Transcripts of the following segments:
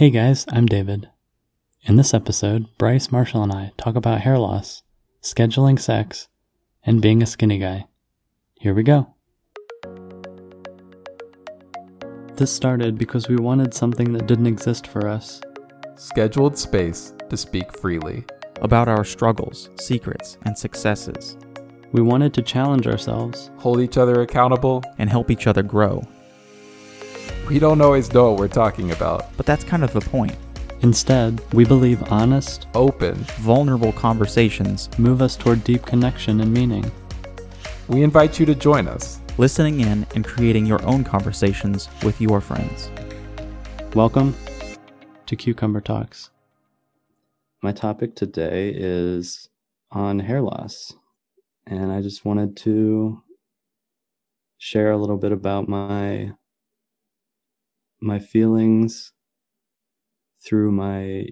Hey guys, I'm David. In this episode, Bryce, Marshall, and I talk about hair loss, scheduling sex, and being a skinny guy. Here we go. This started because we wanted something that didn't exist for us. Scheduled space to speak freely. about our struggles, secrets, and successes, We wanted to challenge ourselves. Hold each other accountable. and help each other grow. We don't always know what we're talking about. But that's kind of the point. Instead, we believe honest Open. Vulnerable conversations, move us toward deep connection and meaning. We invite you to join us. listening in, and creating your own conversations with your friends. Welcome to Cucumber Talks. My topic today is on hair loss, and I just wanted to share a little bit about my my feelings through my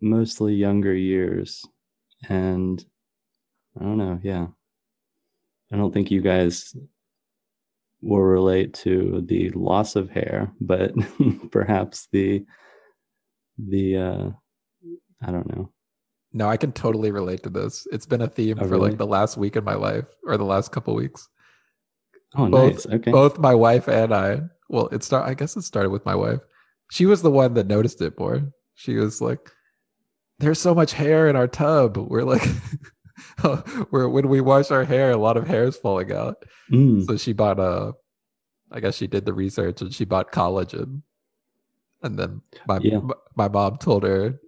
mostly younger years and I don't know, yeah. I don't think you guys will relate to the loss of hair, but perhaps the the uh I don't know. No, I can totally relate to this. It's been a theme Oh, for really? like the last week in my life or the last couple weeks. Oh, Both- nice. Okay. Both my wife and I. Well, it start I guess it started with my wife. She was the one that noticed it more. She was like, There's so much hair in our tub. We're like we're when we wash our hair, a lot of hair is falling out. Mm, So she bought a, I guess she did the research and she bought collagen. And then my Yeah. m- my mom told her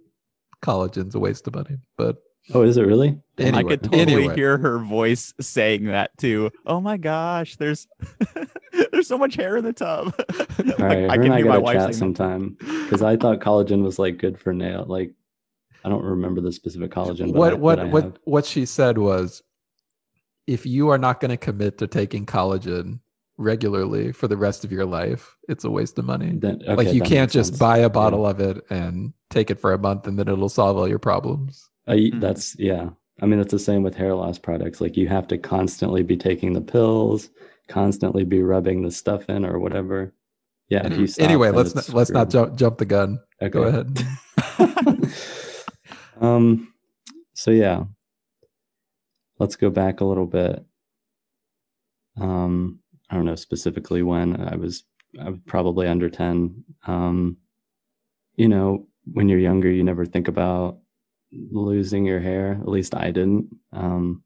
collagen's a waste of money. But Oh, is it really? anyway, I could totally anyway, hear her voice saying that too. Oh my gosh, there's there's so much hair in the tub. All right, I her can and I hear my gotta wife chat sometime because I thought collagen was like good for nail. Like, I don't remember the specific collagen. But what I, what what have. what she said was, if you are not going to commit to taking collagen regularly for the rest of your life, it's a waste of money. Then- like you can't just sense. buy a bottle of it and take it for a month and then it'll solve all your problems. I, Mhm. That's yeah. I mean, it's the same with hair loss products. Like, you have to constantly be taking the pills, constantly be rubbing the stuff in or whatever. Yeah. If you stop, anyway, let's not, let's not jump jump the gun. Okay. Go ahead. um so yeah let's go back a little bit um i don't know specifically when i was i was probably under 10 um you know when you're younger you never think about losing your hair at least i didn't um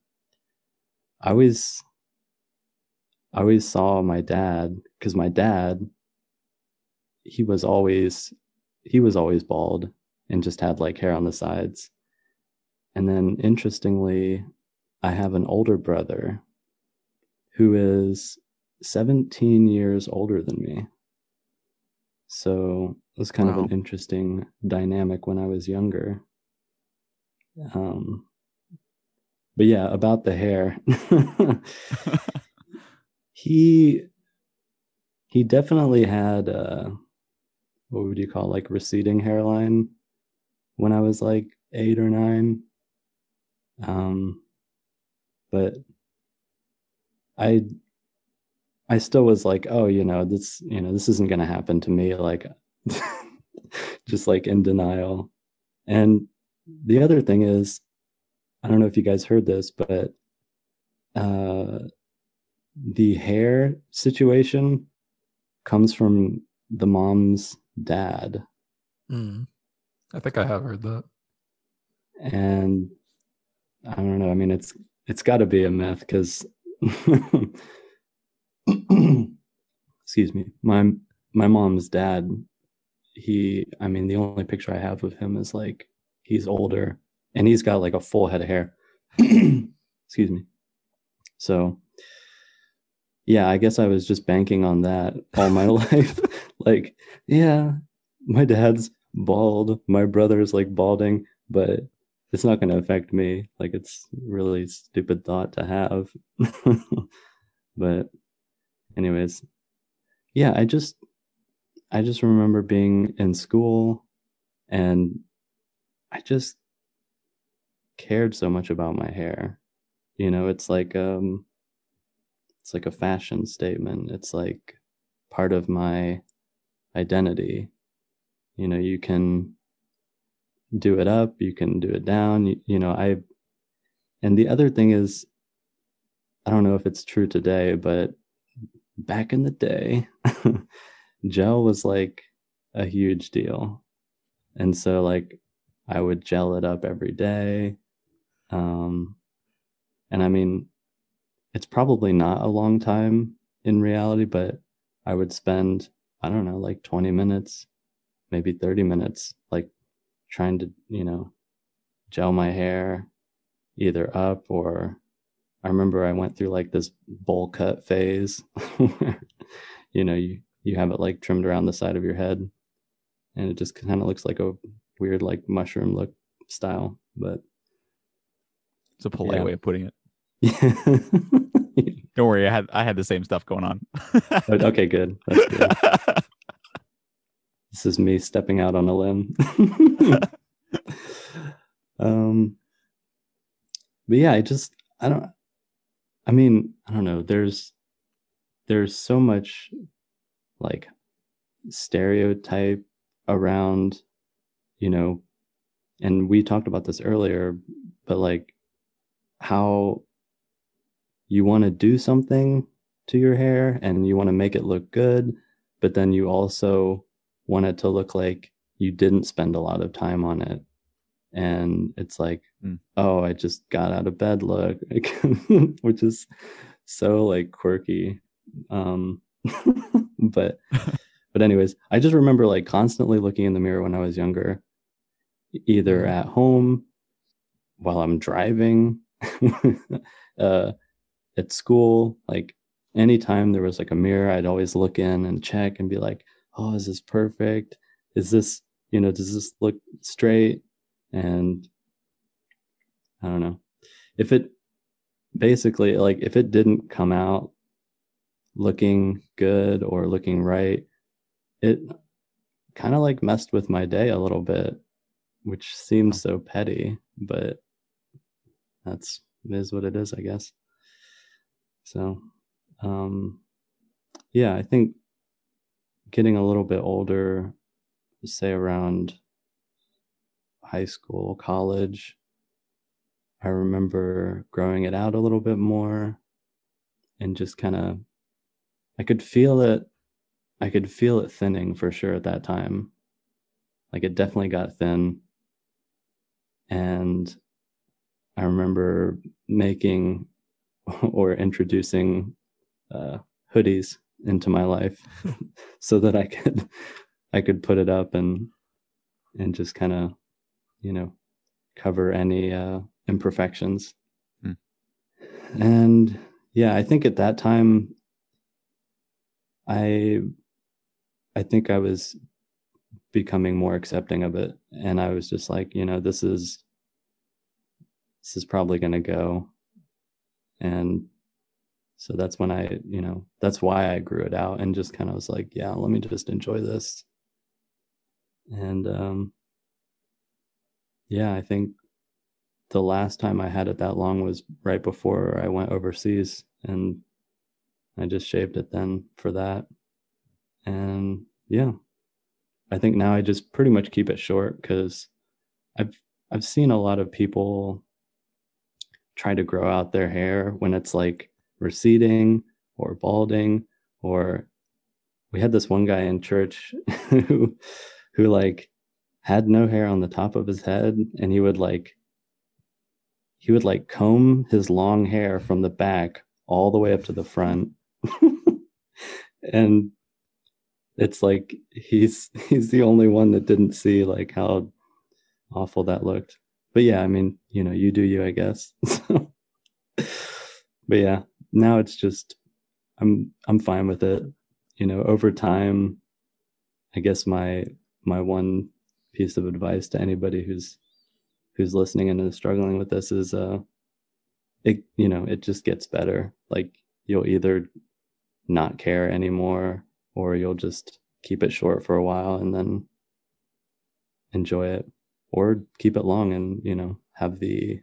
i always i always saw my dad because my dad he was always he was always bald and just had like hair on the sides. And then interestingly, I have an older brother who is 17 years older than me. So it was kind of an interesting dynamic when I was younger. Um, but yeah, about the hair. he he definitely had uh what would you call it, like receding hairline when I was like eight or nine. Um, but I, I still was like, oh, you know, this, you know, this isn't going to happen to me. Like, just like in denial. And the other thing is, I don't know if you guys heard this, but uh, the hair situation comes from the mom's dad. Mm. I think I have heard that. and I don't know. I mean, it's it's got to be a myth because, excuse me, my my mom's dad. He, I mean, the only picture I have of him is like he's older and he's got like a full head of hair. excuse me. So, yeah, I guess I was just banking on that all my life. like, yeah, my dad's bald, my brother's like balding, but it's not going to affect me. Like, it's really stupid thought to have. but, anyways, yeah, I just, I just remember being in school and I just cared so much about my hair. You know, it's like, um, it's like a fashion statement. It's like part of my identity. you know, you can do it up, you can do it down. You, you know, I, and the other thing is, I don't know if it's true today, but back in the day, gel was like a huge deal. And so, like, I would gel it up every day. Um, and I mean, it's probably not a long time in reality, but I would spend, I don't know, like 20 minutes, maybe 30 minutes, like trying to, you know, gel my hair either up or I remember I went through like this bowl cut phase where, you know, you, you have it like trimmed around the side of your head and it just kind of looks like a weird, like mushroom look style, but It's a polite Yeah. way of putting it. yeah. Don't worry, I had I had the same stuff going on. okay, good. That's good. This is me stepping out on a limb. um, but yeah, I just I don't. I mean, I don't know. There's there's so much like stereotype around, you know, and we talked about this earlier, but like how you want to do something to your hair and you want to make it look good, but then you also want it to look like you didn't spend a lot of time on it. And it's like, Mm. oh, I just got out of bed look, which is so like quirky. Um, but, but anyways, I just remember like constantly looking in the mirror when I was younger, either at home, while I'm driving, uh, at school, like anytime there was like a mirror, I'd always look in and check and be like, oh, is this perfect? Is this, you know, does this look straight? And I don't know. If it basically, like, if it didn't come out looking good or looking right, it kind of like messed with my day a little bit, which seems so petty, but that's is what it is, I guess. So, um, yeah, I think getting a little bit older, say around high school, college, I remember growing it out a little bit more and just kind of, I could feel it. I could feel it thinning for sure at that time. Like it definitely got thin. And I remember making or introducing uh, hoodies into my life so that I could I could put it up and and just kind of you know cover any uh, imperfections. Hmm. And yeah, I think at that time I I think I was becoming more accepting of it and I was just like, you know, this is this is probably going to go and so that's when I, you know, that's why I grew it out and just kind of was like, yeah, let me just enjoy this. And um yeah, I think the last time I had it that long was right before I went overseas and I just shaved it then for that. And yeah. I think now I just pretty much keep it short cuz I've I've seen a lot of people try to grow out their hair when it's like receding or balding or we had this one guy in church who who like had no hair on the top of his head and he would like he would like comb his long hair from the back all the way up to the front. And it's like he's he's the only one that didn't see like how awful that looked. But yeah i mean you know you do you i guess. But yeah now it's just i'm i'm fine with it. You know over time i guess my my one piece of advice to anybody who's who's listening and is struggling with this is uh it you know it just gets better. Like you'll either not care anymore or you'll just keep it short for a while and then enjoy it or keep it long and you know have the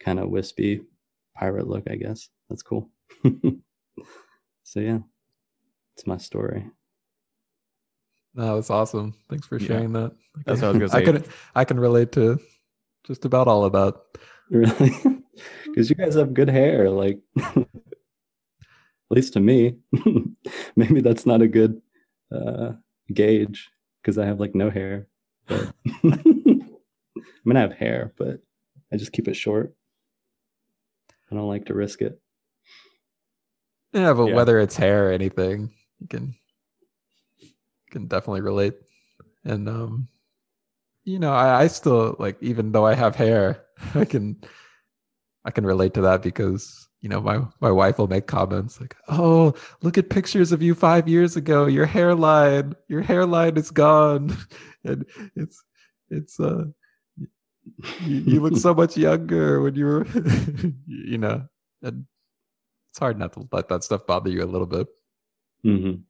kind of wispy pirate look i guess that's cool so yeah it's my story No, that's awesome. Thanks for Yeah. sharing that. That's what I was gonna I say. can I can relate to just about all of that. Really? Because you guys have good hair, like at least to me. Maybe that's not a good uh, gauge because I have like no hair. But I mean, I have hair, but I just keep it short. I don't like to risk it. Yeah, but Yeah. whether it's hair or anything, you can can definitely relate. And um, you know, I, I still like even though I have hair, I can I can relate to that because you know my my wife will make comments like, "Oh, look at pictures of you five years ago. Your hairline, your hairline is gone, and it's it's uh." You, you look so much younger when you were, you know, and it's hard not to let that stuff bother you a little bit. hmm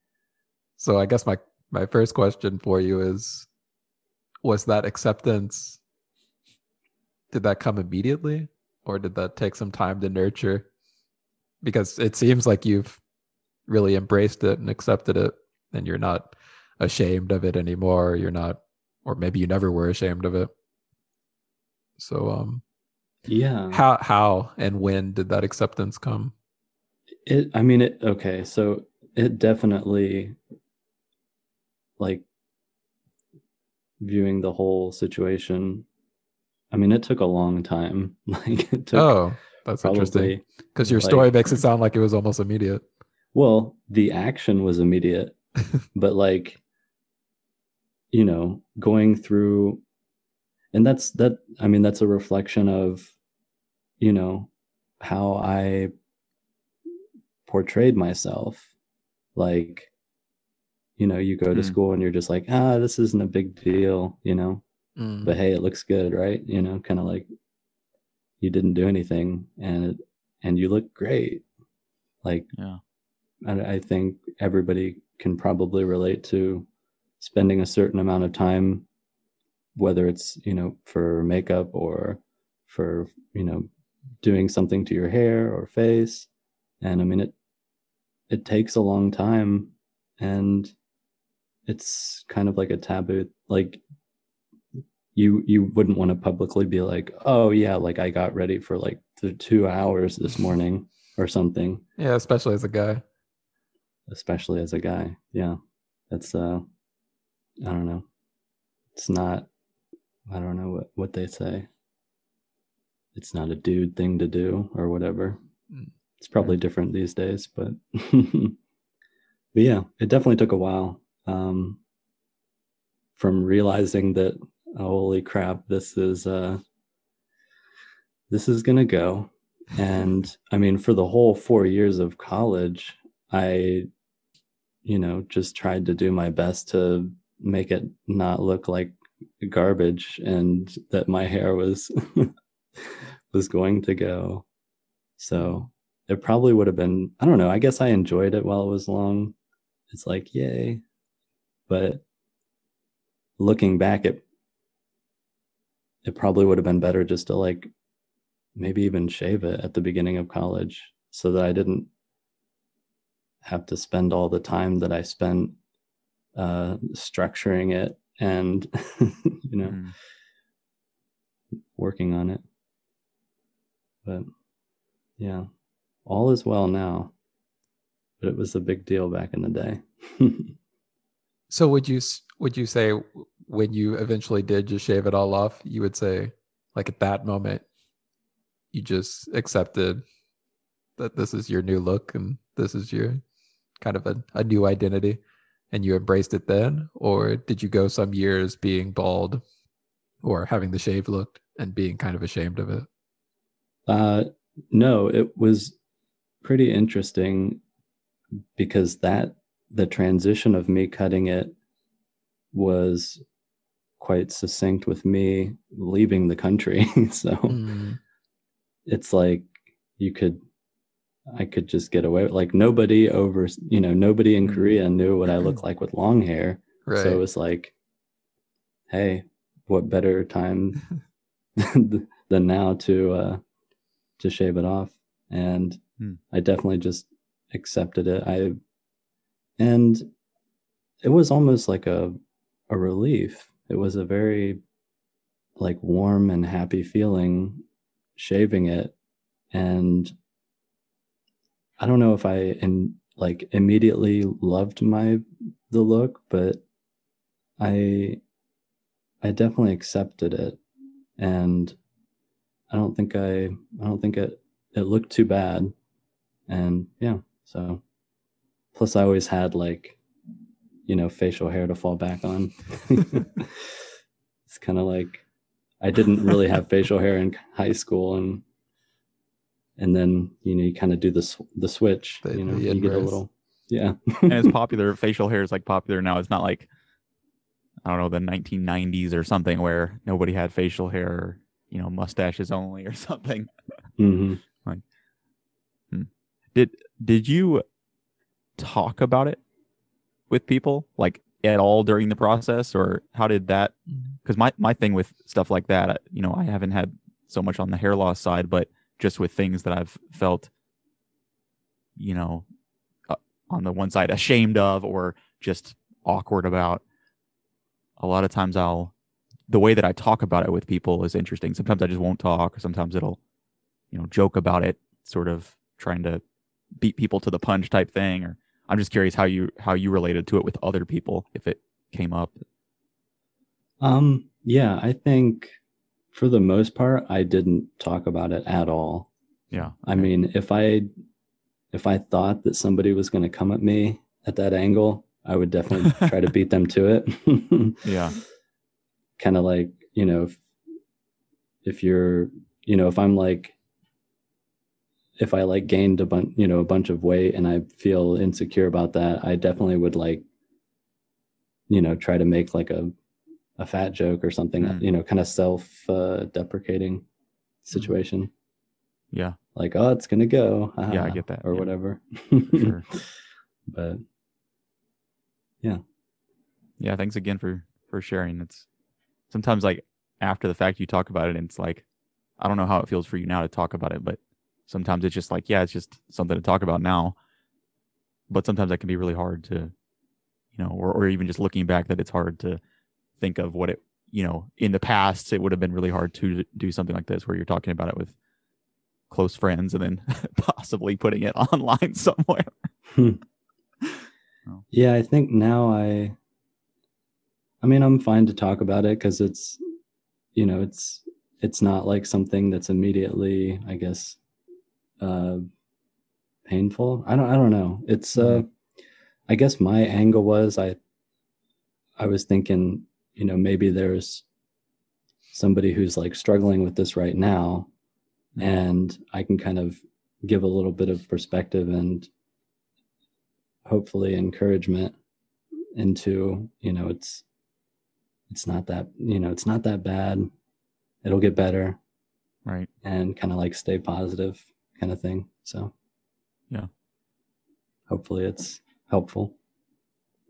So I guess my my first question for you is was that acceptance did that come immediately or did that take some time to nurture? Because it seems like you've really embraced it and accepted it and you're not ashamed of it anymore. You're not or maybe you never were ashamed of it. So um Yeah. how how and when did that acceptance come? It, I mean, it, okay. So it definitely, like, viewing the whole situation, I mean, it took a long time. Like, it took oh, that's interesting. Because your story makes it sound like it was almost immediate. well, the action was immediate, but like, you know, going through, and that's that, I mean, that's a reflection of, you know, how I portrayed myself. Like, you know, you go to Mm. school and you're just like, ah, this isn't a big deal, you know, Mm. but hey, it looks good, right? You know, kind of like you didn't do anything and and you look great. Like, Yeah. I, I think everybody can probably relate to spending a certain amount of time, whether it's, you know, for makeup or for, you know, doing something to your hair or face. And I mean, it, it takes a long time and it's kind of like a taboo. Like you, you wouldn't want to publicly be like, oh yeah, like I got ready for like the two hours this morning or something Yeah, especially as a guy. especially as a guy. Yeah. That's uh I don't know. It's not I don't know what what they say. It's not a dude thing to do or whatever. Mm. It's probably different these days, but but yeah, it definitely took a while um from realizing that holy crap, this is uh this is to go. And I mean for the whole 4 years of college, I you know, just tried to do my best to make it not look like garbage and that my hair was was going to go. So it probably would have been I don't know, I guess I enjoyed it while it was long. It's like, yay. But looking back it it probably would have been better just to like maybe even shave it at the beginning of college so that I didn't have to spend all the time that I spent uh, structuring it and you know Mm. working on it. But yeah, all is well now. But it was a big deal back in the day. So would you would you say when you eventually did just shave it all off, you would say like at that moment you just accepted that this is your new look and this is your kind of a, a new identity and you embraced it then or did you go some years being bald or having the shave looked and being kind of ashamed of it? Uh, no, it was pretty interesting because that the transition of me cutting it was quite succinct with me leaving the country. so Mm, it's like you could I could just get away with like nobody over you know nobody in Mm. Korea knew what I looked like with long hair. right. So it was like, hey, what better time than now to uh, to shave it off? And Hmm. I definitely just accepted it. I and it was almost like a a relief. It was a very like warm and happy feeling shaving it and I don't know if I in like immediately loved my the look, but I I definitely accepted it and I don't think I I don't think it it looked too bad. And yeah, so plus I always had like you know facial hair to fall back on. it's kind of like I didn't really have facial hair in high school and and then you know you kind of do this the switch The- you know you get a little yeah and it's popular. facial hair is like popular now. It's not like I don't know the 1990s or something where nobody had facial hair, or, you know, mustaches only or something. hmm Did did you talk about it with people like at all during the process, or how did that? Because my my thing with stuff like that, uh, you know, I haven't had so much on the hair loss side, but just with things that I've felt, you know, uh, on the one side ashamed of or just awkward about. A lot of times I'll the way that I talk about it with people is interesting. Sometimes I just won't talk, or sometimes it'll, you know, joke about it, sort of trying to beat people to the punch type thing. Or I'm just curious how you how you related to it with other people if it came up. um yeah i think for the most part i didn't talk about it at all Yeah. i mean if i if i thought that somebody was going to come at me at that angle i would definitely try to beat them to it Yeah. kind of like you know if, if you're you know if i'm like if i like gained a bunch you know a bunch of weight and i feel insecure about that i definitely would like you know try to make like a a fat joke or something Mm. you know kind of self uh, deprecating situation Yeah. like oh it's gonna go Yeah, I get that, or yeah. whatever sure. but yeah. Yeah, thanks again for for sharing. It's sometimes like after the fact you talk about it and it's like I don't know how it feels for you now to talk about it, but sometimes it's just like, yeah, it's just something to talk about now. But sometimes that can be really hard to you know, or or even just looking back that it's hard to think of what it you know, in the past it would have been really hard to do something like this where you're talking about it with close friends and then possibly putting it online somewhere. Hmm. Yeah, I think now I I mean, I'm fine to talk about it cuz it's you know, it's it's not like something that's immediately, I guess uh painful. I don't I don't know. It's uh I guess my angle was I I was thinking, you know, maybe there's somebody who's like struggling with this right now and I can kind of give a little bit of perspective and hopefully encouragement into you know it's it's not that you know it's not that bad it'll get better Right. and kind of like stay positive kind of thing so Yeah. hopefully it's helpful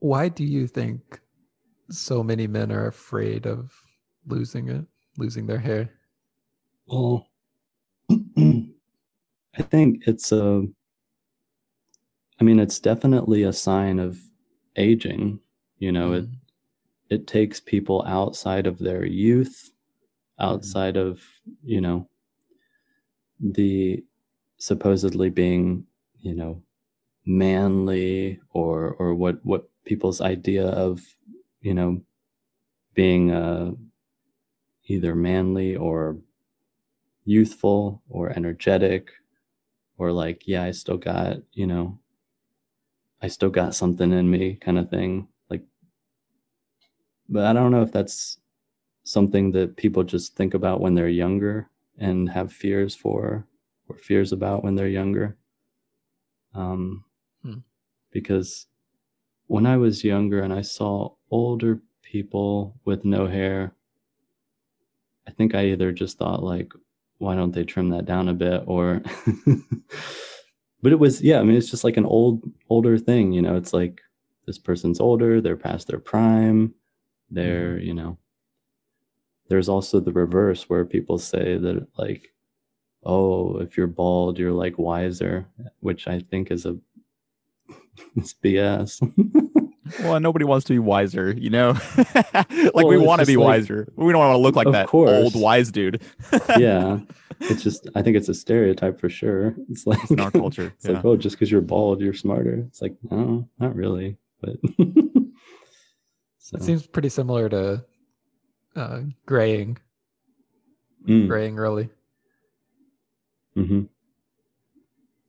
Why do you think so many men are afraid of losing it, losing their hair? well i think it's a i mean it's definitely a sign of aging you know it Mm. it takes people outside of their youth outside of you know the supposedly being you know manly or or what what people's idea of you know being uh either manly or youthful or energetic or like yeah i still got you know i still got something in me kind of thing like but i don't know if that's something that people just think about when they're younger and have fears for or fears about when they're younger. Um Hmm. because when i was younger and i saw older people with no hair i think i either just thought like why don't they trim that down a bit? or but it was yeah i mean it's just like an old older thing you know? It's like this person's older they're past their prime they're you know? There's also the reverse where people say that like oh if you're bald you're like wiser which i think is a it's bs well, nobody wants to be wiser, you know. like Well, we want to be like- wiser. We don't want to look like that course. old wise dude. yeah. It's just I think it's a stereotype for sure. It's like in our culture. It's yeah. like, oh, just because you're bald, you're smarter. It's like, no, not really. But so, It seems pretty similar to uh, graying, mm, graying early. Mhm.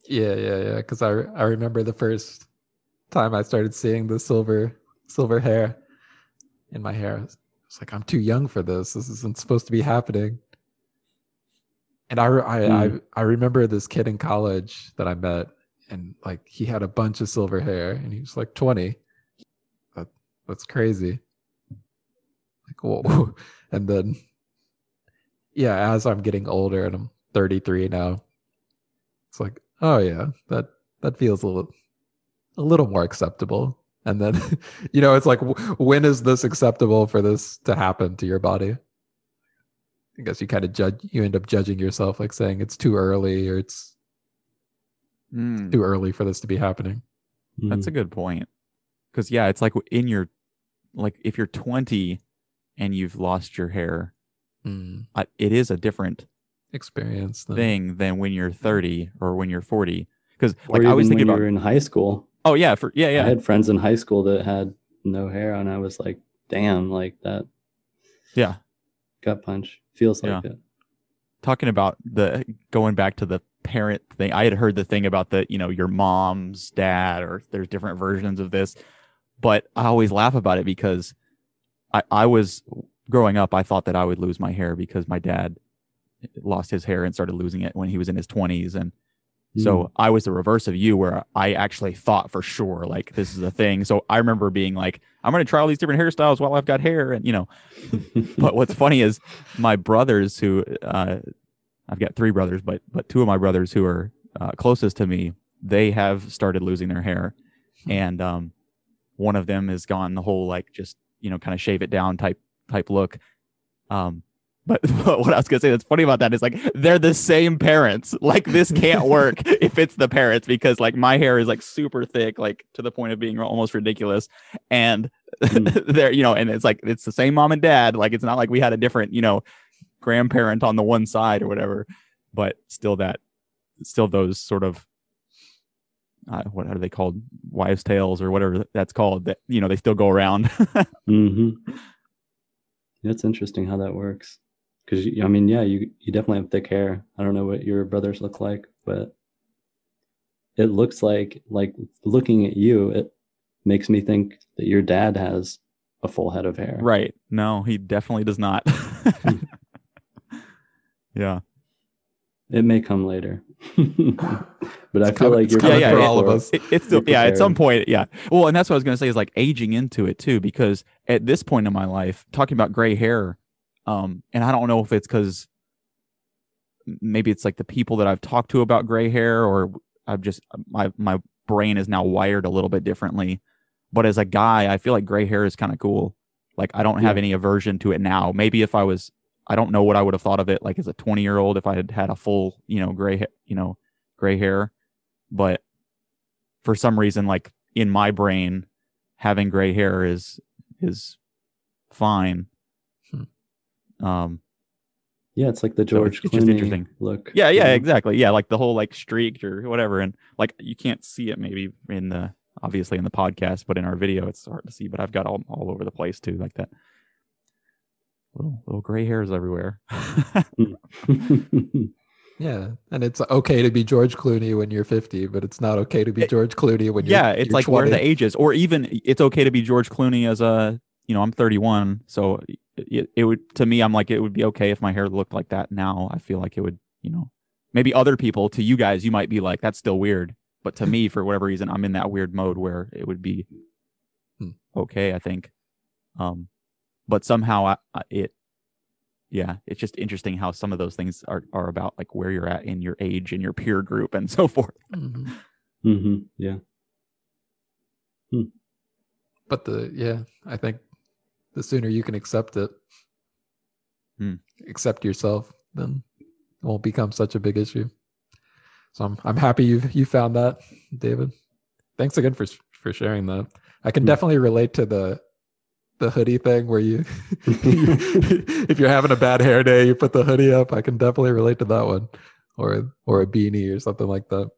Yeah, yeah, yeah. Because I I remember the first time I started seeing the silver silver hair in my hair. It's like, I'm too young for this. This isn't supposed to be happening. And I I, Mm. I I remember this kid in college that I met, and like he had a bunch of silver hair, and he was like 20. That that's crazy. Like whoa, and then yeah, as I'm getting older, and I'm 33 now, it's like, oh yeah, that that feels a little a little more acceptable. And then, you know, it's like, when is this acceptable for this to happen to your body? I guess you kind of judge. You end up judging yourself, like saying it's too early or it's Mm, too early for this to be happening. that's a Mm, good point. Because yeah, it's like in your like if you're 20 and you've lost your hair, Mm, I, it is a different experience. Then. thing than when you're 30 or when you're 40. Because or like I was thinking when about, you were in high school. oh yeah, for yeah yeah. I had friends in high school that had no hair, and I was like, damn, like that yeah. gut punch feels like Yeah. it. talking about the going back to the parent thing i had heard the thing about the you know your mom's dad or there's different versions of this but i always laugh about it because i i was growing up i thought that i would lose my hair because my dad lost his hair and started losing it when he was in his 20s and so I was the reverse of you, where I actually thought for sure like this is a thing. So I remember being like, I'm going to try all these different hairstyles while I've got hair, and you know, Mm. but what's funny is my brothers who uh, I've got three brothers, but but two of my brothers who are uh, closest to me, they have started losing their hair, and um, one of them has gone the whole like just you know kind of shave it down type type look. Um, but, but what I was gonna say that's funny about that is like they're the same parents. Like this can't work if it's the parents because like my hair is like super thick, like to the point of being almost ridiculous, and Mm. they're you know, and it's like it's the same mom and dad. Like it's not like we had a different you know grandparent on the one side or whatever, but still that still those sort of uh, what are they called wives tales or whatever that's called that you know they still go around hmm That's interesting how that works. Because I mean, yeah, you you definitely have thick hair. I don't know what your brothers look like, but it looks like like looking at you, it makes me think that your dad has a full head of hair. right no he definitely does not yeah It may come later, but I It's feel coming- like you're coming yeah, for yeah, all of us. It, it's still yeah. At some point, yeah. Well, and that's what I was gonna say is like aging into it too, because at this point in my life, talking about gray hair, um, and I don't know if it's because maybe it's like the people that I've talked to about gray hair, or I've just my my brain is now wired a little bit differently. But as a guy, I feel like gray hair is kind of cool. Like I don't have Yeah. any aversion to it now. Maybe if I was, I don't know what I would have thought of it like as a 20 year old if I had had a full, you know, gray, you know, gray hair. But for some reason, like in my brain, having gray hair is is fine. Um, Yeah, it's like the So George it's- it's just Clooney interesting. look. yeah, you yeah, exactly. Yeah, like the whole like streaked or whatever, and like you can't see it maybe in the obviously in the podcast, but in our video it's hard to see. But I've got all all over the place too, like that. Little little gray hairs everywhere. Yeah, and it's okay to be George Clooney when you're 50, but it's not okay to be George Clooney when you're yeah, it's you're like where 20. the ages, or even it's okay to be George Clooney as a you know I'm 31, so it, it would to me I'm like it would be okay if my hair looked like that now. I feel like it would you know maybe other people to you guys you might be like that's still weird, but to me for whatever reason I'm in that weird mode where it would be Hmm. okay. I think, um, but somehow I, I, it yeah it's just interesting how some of those things are are about like where you're at in your age and your peer group and so forth. Mhm. hmm Yeah. But the yeah, I think the sooner you can accept it, Hmm. accept yourself, then it won't become such a big issue. So I'm I'm happy you you found that, David. Thanks again for for sharing that. I can Hmm. definitely relate to the the hoodie thing where you if you're having a bad hair day, you put the hoodie up. I can definitely relate to that one. Or or a beanie or something like that.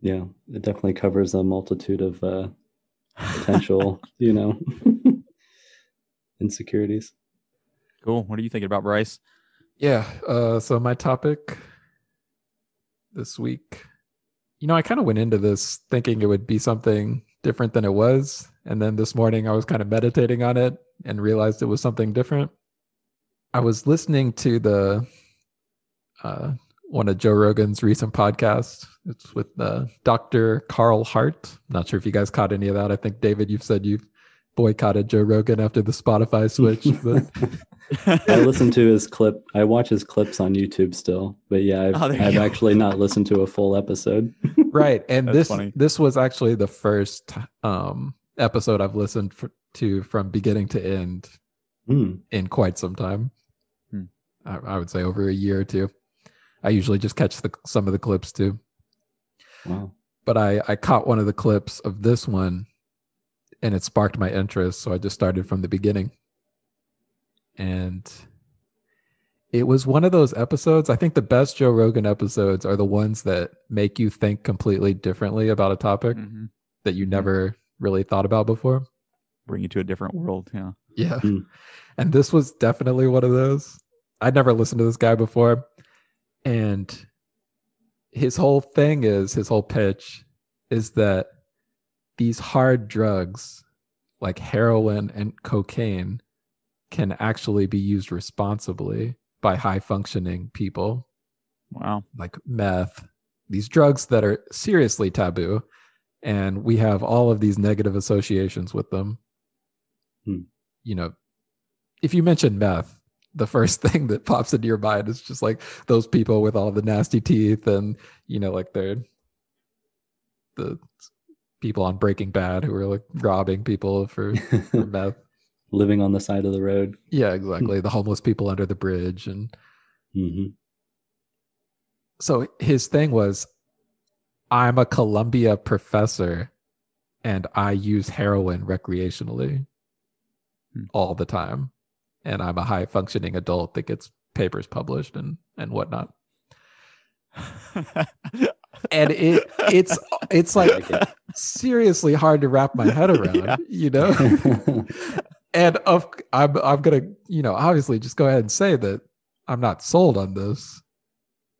Yeah, it definitely covers a multitude of uh, potential, you know, insecurities. Cool. What are you thinking about, Bryce? Yeah. Uh, so my topic this week, you know, I kind of went into this thinking it would be something different than it was, and then this morning I was kind of meditating on it and realized it was something different. I was listening to the uh, one of Joe Rogan's recent podcasts. It's with uh, Dr. Carl Hart. Not sure if you guys caught any of that. I think David, you've said you've boycotted Joe Rogan after the Spotify switch, but I listen to his clip. I watch his clips on YouTube still, but yeah, I've, Oh, I've actually not listened to a full episode. right and That's this funny. this was actually the first um episode i've listened for, to from beginning to end Hmm. in quite some time Hmm. I, I would say over a year or two i usually just catch the some of the clips too Wow. but i i caught one of the clips of this one and it sparked my interest so i just started from the beginning and it was one of those episodes i think the best joe rogan episodes are the ones that make you think completely differently about a topic Mhm. that you Mhm. never really thought about before Bring you to a different world. Yeah. yeah Mm. and this was definitely one of those i'd never listened to this guy before and his whole thing is his whole pitch is that these hard drugs like heroin and cocaine can actually be used responsibly by high functioning people Wow. like meth these drugs that are seriously taboo and we have all of these negative associations with them Hmm. you know if you mention meth the first thing that pops into your mind is just like those people with all the nasty teeth and you know like they're the people on breaking bad who are like robbing people for, for meth. Living on the side of the road. yeah exactly. The homeless people under the bridge and hmm so his thing was i'm a columbia professor and i use heroin recreationally Hmm. all the time. And i'm a high functioning adult that gets papers published and and whatnot and it it's it's like seriously hard to wrap my head around Yeah. you know and of I'm I'm gonna you know obviously just go ahead and say that I'm not sold on this.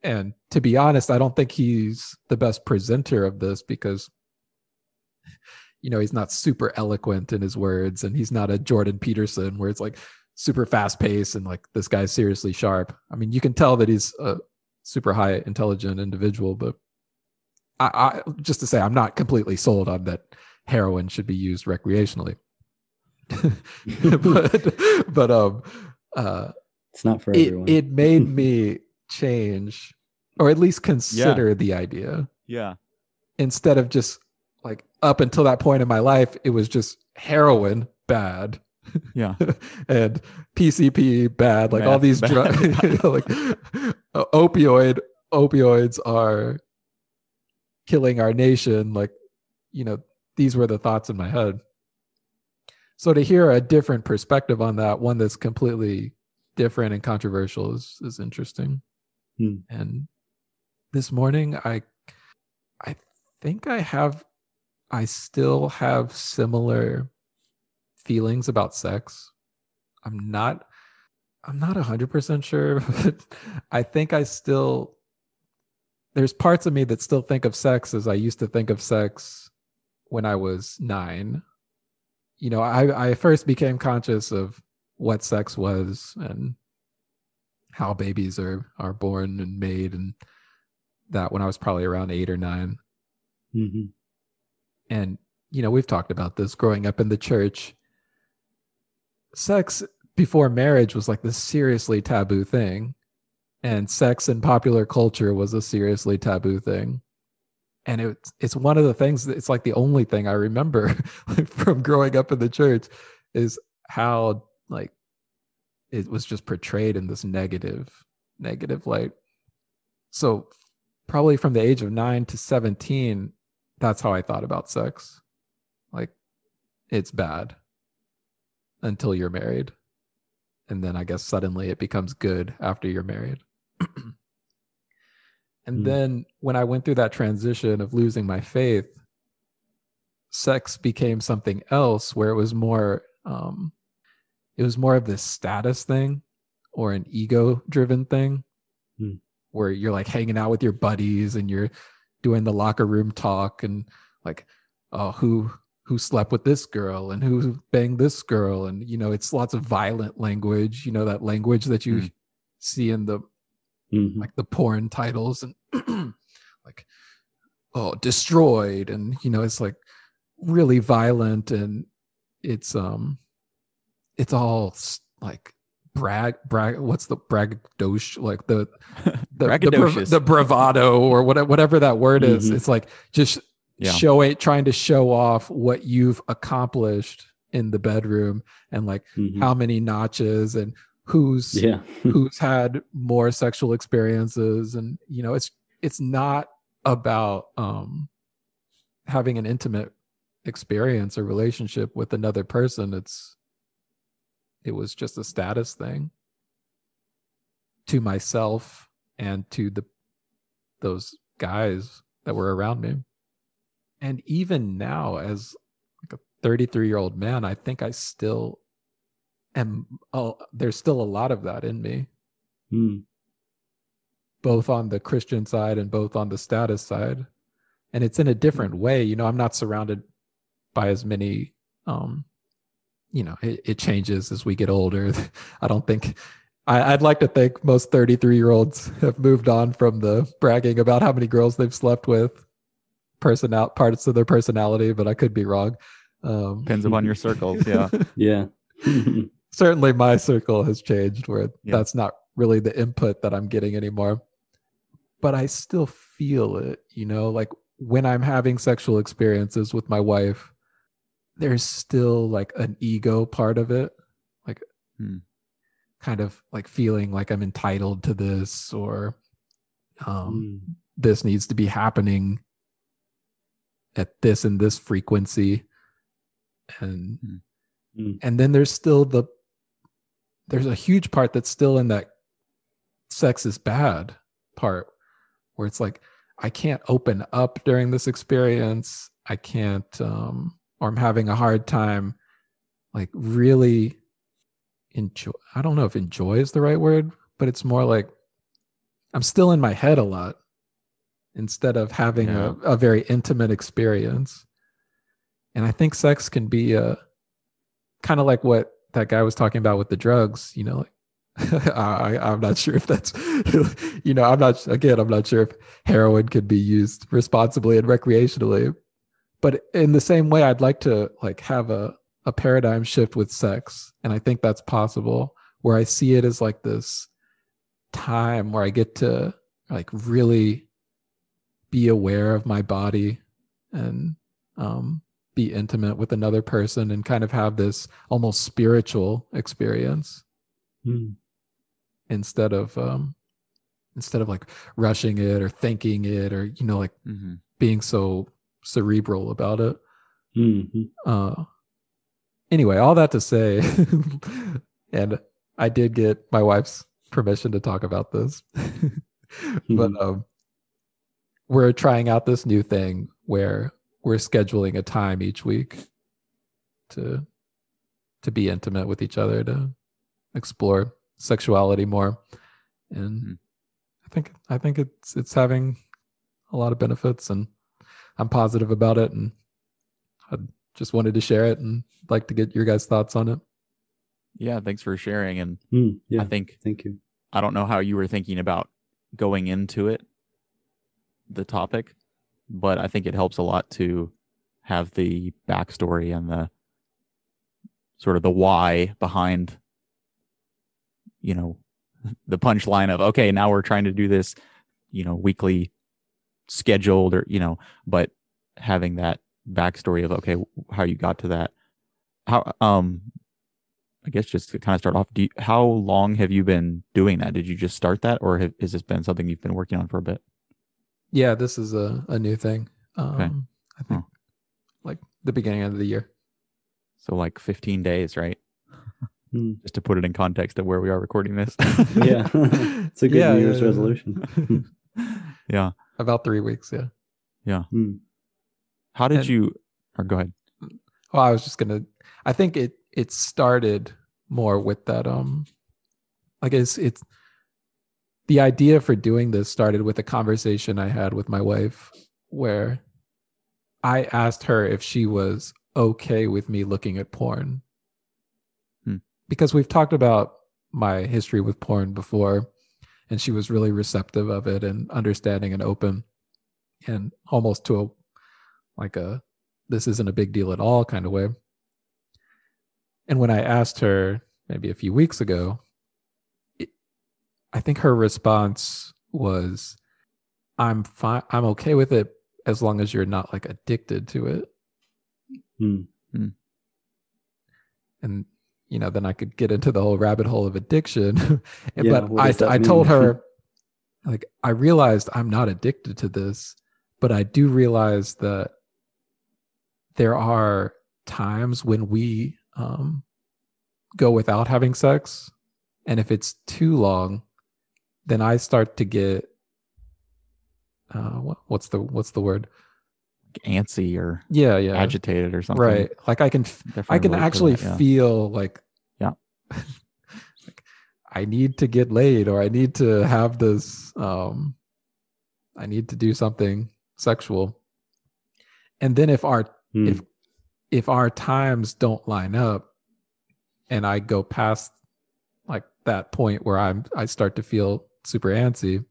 And to be honest, I don't think he's the best presenter of this because you know he's not super eloquent in his words, and he's not a Jordan Peterson where it's like super fast paced and like this guy's seriously sharp. I mean, you can tell that he's a super high intelligent individual, but I, I just to say I'm not completely sold on that heroin should be used recreationally. but but um uh it's not for it, everyone. it made me change or at least consider the idea yeah. instead of just like up until that point in my life it was just heroin bad Yeah. and pcp bad like all these drugs like uh, opioid opioids are killing our nation like you know these were the thoughts in my head. So to hear a different perspective on that one that's completely different and controversial is is interesting. Hmm. and this morning i i think i have i still have similar feelings about sex. I'm not i'm not 100% sure but i think i still there's parts of me that still think of sex as i used to think of sex when i was 9 you know i i first became conscious of what sex was and how babies are are born and made and that when I was probably around 8 or 9 Mhm. and you know we've talked about this growing up in the church. Sex before marriage was like this seriously taboo thing and sex in popular culture was a seriously taboo thing and it's it's one of the things that it's like the only thing i remember from growing up in the church is how like it was just portrayed in this negative negative light so probably from the age of 9 to 17 that's how i thought about sex like it's bad until you're married. And then I guess suddenly it becomes good after you're married. and Mm. then when I went through that transition of losing my faith, sex became something else where it was more um it was more of this status thing or an ego driven thing Hmm. where you're like hanging out with your buddies and you're doing the locker room talk and like oh who who slept with this girl and who banged this girl and you know it's lots of violent language you know that language that you Hmm. see in the Mhm. like the porn titles and like oh destroyed and you know it's like really violent and it's um it's all like brag brag what's the braggadocio like the the, the, brav- the bravado or whatever whatever that word is Mhm. it's like just Yeah. showing trying to show off what you've accomplished in the bedroom and like Mhm. how many notches and who's yeah. who's had more sexual experiences. And you know it's it's not about um having an intimate experience or relationship with another person. It's it was just a status thing to myself and to the those guys that were around me. And even now as like a 33 year old man i think i still am oh, there's still a lot of that in me Mm. both on the christian side and both on the status side and it's in a different way you know i'm not surrounded by as many um you know it, it changes as we get older i don't think I, i'd like to think most 33 year olds have moved on from the bragging about how many girls they've slept with personal parts of their personality but i could be wrong um Depends upon your circles. Yeah. Yeah. certainly my circle has changed where Yeah. that's not really the input that I'm getting anymore. But I still feel it, you know, like when I'm having sexual experiences with my wife, there's still like an ego part of it, like Hmm. kind of like feeling like I'm entitled to this or um Mm. this needs to be happening at this and this frequency and Mm. and then there's still the there's a huge part that's still in that sex is bad part where it's like i can't open up during this experience i can't um or i'm having a hard time like really enjoy i don't know if enjoy is the right word but it's more like i'm still in my head a lot instead of having Yeah. a, a very intimate experience and i think sex can be a kind of like what that guy was talking about with the drugs you know like I, i'm not sure if that's you know i'm not again i'm not sure if heroin could be used responsibly and recreationally but in the same way i'd like to like have a, a paradigm shift with sex and i think that's possible where i see it as like this time where i get to like really be aware of my body and um be intimate with another person and kind of have this almost spiritual experience Mm. instead of um instead of like rushing it or thinking it or you know like Mhm. being so cerebral about it Mhm. uh anyway all that to say and i did get my wife's permission to talk about this but um we're trying out this new thing where we're scheduling a time each week to to be intimate with each other to explore sexuality more and Mhm. i think i think it's it's having a lot of benefits and i'm positive about it and i just wanted to share it and like to get your guys thoughts on it Yeah. Thanks for sharing. And Mm. Yeah. I think Thank you. I don't know how you were thinking about going into it, the topic, but I think it helps a lot to have the backstory and the sort of the why behind, you know, the punchline of, okay, now we're trying to do this, you know, weekly scheduled or, you know, but having that backstory of, okay, how you got to that. How, um, I guess just to kind of start off, do you, how long have you been doing that? Did you just start that, or have, has this been something you've been working on for a bit? Yeah this is a, a new thing um i think Huh. like the beginning of the year So like 15 days, right? Hmm. Just to put it in context of where we are recording this. Yeah. it's a good Yeah, New Year's yeah. resolution. yeah. About three weeks, yeah. Hmm. How did And- you or go ahead. Well, I was just gonna. I think it it started more with that. Um, I guess it's the idea for doing this started with a conversation I had with my wife, where I asked her if she was okay with me looking at porn, Hmm. because we've talked about my history with porn before, and she was really receptive of it and understanding and open, and almost to a like a this isn't a big deal at all kind of way. And when I asked her maybe a few weeks ago, I think her response was, "I'm fine. I'm okay with it as long as you're not like addicted to it." Hmm. And you know, then I could get into the whole rabbit hole of addiction. And- Yeah, but what I does I told her, like, I realized I'm not addicted to this, but I do realize that there are times when we um, go without having sex, and if it's too long, then I start to get uh, what, what's the what's the word? Antsy or Yeah, yeah, agitated or something. right. Like I can f- Definitely I can actually that, yeah. feel like Yeah. like I need to get laid or I need to have this um I need to do something sexual. And then if our Hmm. if if our times don't line up and I go past like that point where I'm I start to feel super antsy,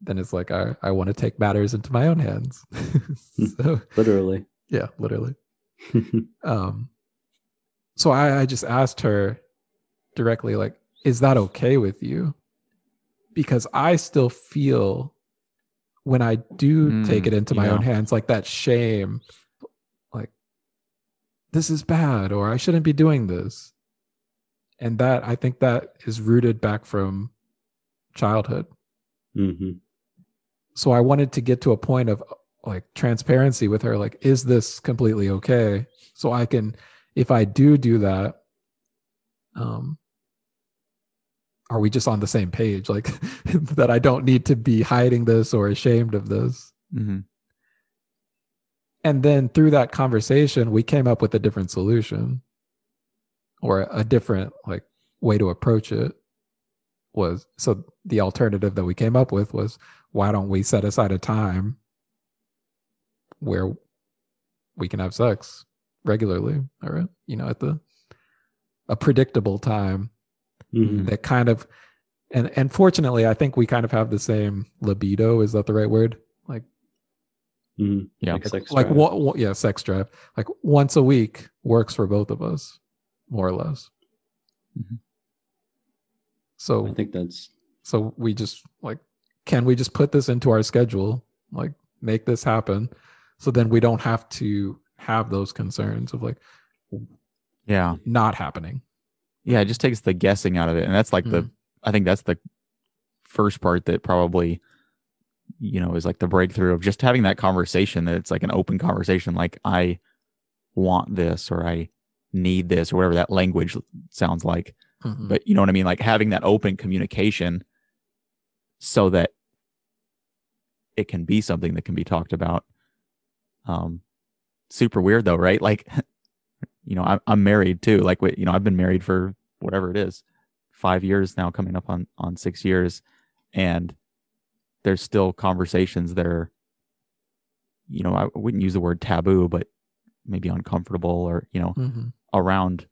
then it's like I, I want to take matters into my own hands. so Literally. yeah, literally. Um so I, I just asked her directly, like, is that okay with you? Because I still feel when I do take Mm, it into my yeah. own hands, like that shame, like this is bad or I shouldn't be doing this. And that I think that is rooted back from childhood. hmm So I wanted to get to a point of like transparency with her like is this completely okay? So I can if I do do that um are we just on the same page like that I don't need to be hiding this or ashamed of this? hmm And then through that conversation, we came up with a different solution or a different like way to approach it was so the alternative that we came up with was why don't we set aside a time where we can have sex regularly or you know at the a predictable time hmm that kind of and and fortunately i think we kind of have the same libido is that the right word like hmm Yeah. Like sex like drive. one, one- yeah sex drive like once a week works for both of us more or less Mhm. so I think that's so we just like can we just put this into our schedule like make this happen so then we don't have to have those concerns of like Yeah. not happening Yeah. It just takes the guessing out of it. And that's like the, Mhm. I think that's the first part that probably, you know, is like the breakthrough of just having that conversation that it's like an open conversation. Like, I want this or I need this or whatever that language sounds like. Mhm. But you know what I mean? Like having that open communication so that it can be something that can be talked about. Um, super weird though, right? Like, you know, I'm, I'm married too. Like, you know, I've been married for whatever it is, five years now, coming up on, on six years. And there's still conversations that are, you know, I wouldn't use the word taboo, but maybe uncomfortable or, you know, Mhm. around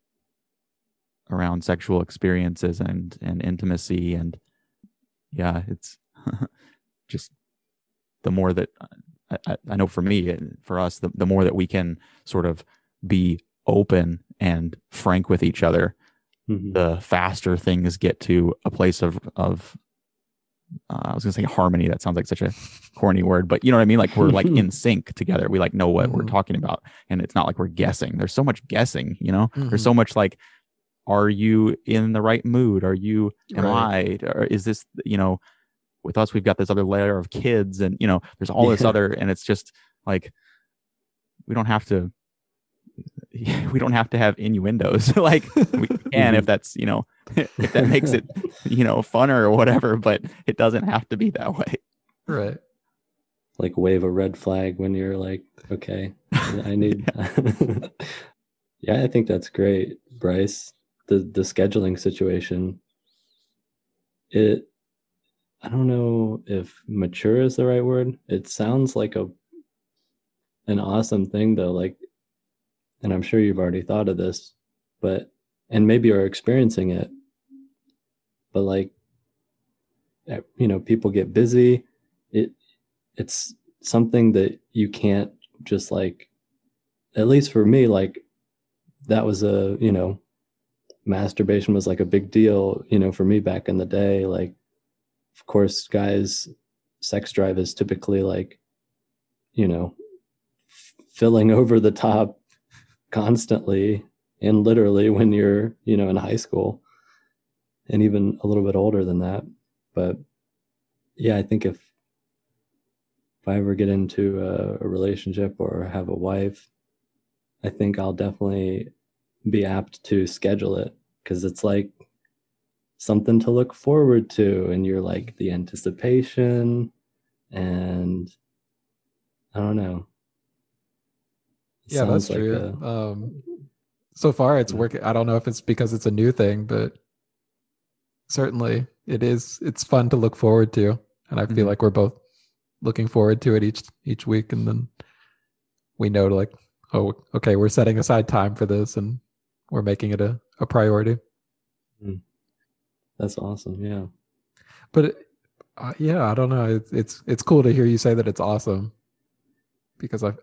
around sexual experiences and and intimacy and yeah it's just the more that I, I- know for me and for us the, the more that we can sort of be open and frank with each other mhm. the faster things get to a place of of uh, I was gonna say harmony. That sounds like such a corny word, but you know what I mean. Like we're like in sync together. We like know what we're Mhm. talking about, and it's not like we're guessing. There's so much guessing. You know, Mhm. there's so much like, are you in the right mood? Are you? Am Right. I? Or is this? You know, with us, we've got this other layer of kids, and you know, there's all this Yeah. other, and it's just like we don't have to we don't have to have innuendos. like we can if mm-hmm. that's you know if that makes it you know funner or whatever, but it doesn't have to be that way. Right. like wave a red flag when you're like, okay, I need. yeah, I think that's great, Bryce. The the scheduling situation. It, I don't know if mature is the right word. It sounds like a an awesome thing though. Like, and I'm sure you've already thought of this, but and maybe are experiencing it. But like, eh, you know, people get busy. It it's something that you can't just like at least for me like that was a you know masturbation was like a big deal you know for me back in the day like of course guys sex drive is typically like you know f- filling over the top constantly and literally when you're you know in high school and even a little bit older than that. But yeah i think if if I ever get into a, a relationship or have a wife, I think I'll definitely be apt to schedule it because it's like something to look forward to and you're like the anticipation and I don't know. It Yeah, that's like true. a- um, so far, it's Yeah. working. I don't know if it's because it's a new thing, but certainly it is. It's fun to look forward to, and I feel Mhm. like we're both looking forward to it each each week, and then we know to like, oh, okay, we're setting aside time for this, and we're making it a, a priority. that's awesome. Yeah. But it- uh, yeah, I don't know. It's it's it's cool to hear you say that it's awesome because I've,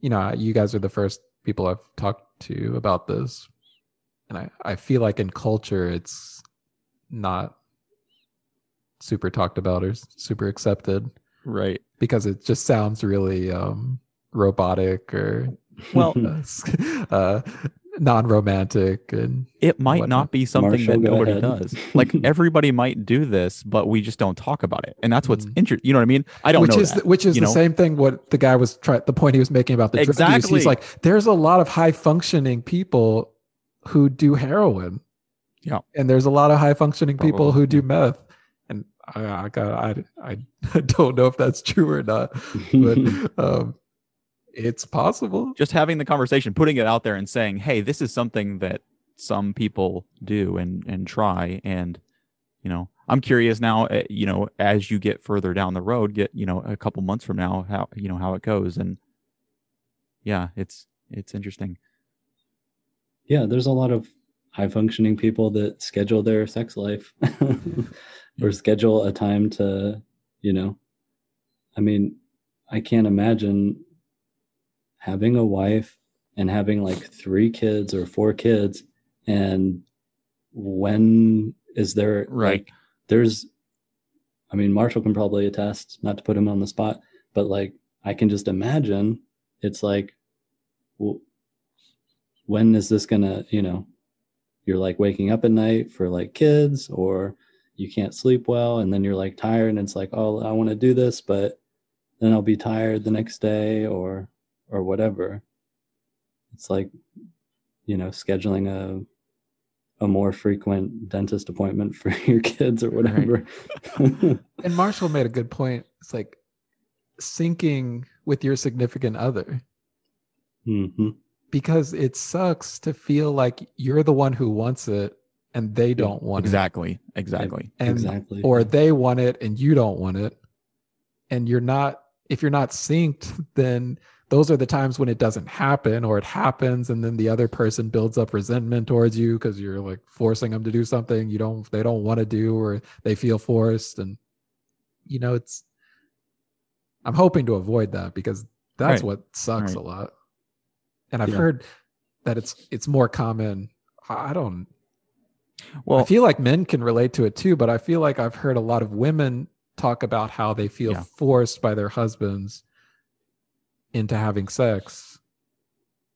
you know, you guys are the first people I've talked to about this, and I I feel like in culture it's not super talked about or super accepted Right. because it just sounds really um robotic or Well, uh, non-romantic and it might whatnot. not be something Marshall, that nobody ahead. does. Like everybody might do this, but we just don't talk about it, and that's what's Mhm. interesting. You know what I mean? I don't which know is that. the, which is the know? same thing what the guy was trying the point he was making about the drug use Exactly. he's like there's a lot of high functioning people who do heroin Yeah. and there's a lot of high functioning people Probably, who do meth and I, I got I, I don't know if that's true or not but um it's possible just having the conversation, putting it out there, and saying, "Hey, this is something that some people do and and try." And you know, I'm curious now. uh, You know, as you get further down the road, get you know a couple months from now, how you know how it goes, and yeah, it's it's interesting. yeah, there's a lot of high functioning people that schedule their sex life or schedule a time to, you know, I mean, I can't imagine having a wife and having like three kids or four kids and when is there Right. like there's I mean Marshall can probably attest not to put him on the spot but like I can just imagine it's like well, when is this gonna you know you're like waking up at night for like kids or you can't sleep well and then you're like tired and it's like oh i want to do this but then i'll be tired the next day or or whatever it's like you know scheduling a a more frequent dentist appointment for your kids or whatever. And marshall made a good point. It's like syncing with your significant other. Hmm because it sucks to feel like you're the one who wants it and they don't want it. Exactly. Exactly. and exactly. or they want it and you don't want it. And you're not if you're not synced then those are the times when it doesn't happen or it happens and then the other person builds up resentment towards you because you're like forcing them to do something you don't they don't want to do or they feel forced and you know it's i'm hoping to avoid that because that's Right. what sucks Right. a lot and i've Yeah. heard that it's it's more common i don't Well, I feel like men can relate to it too, but I feel like I've heard a lot of women talk about how they feel Yeah. forced by their husbands into having sex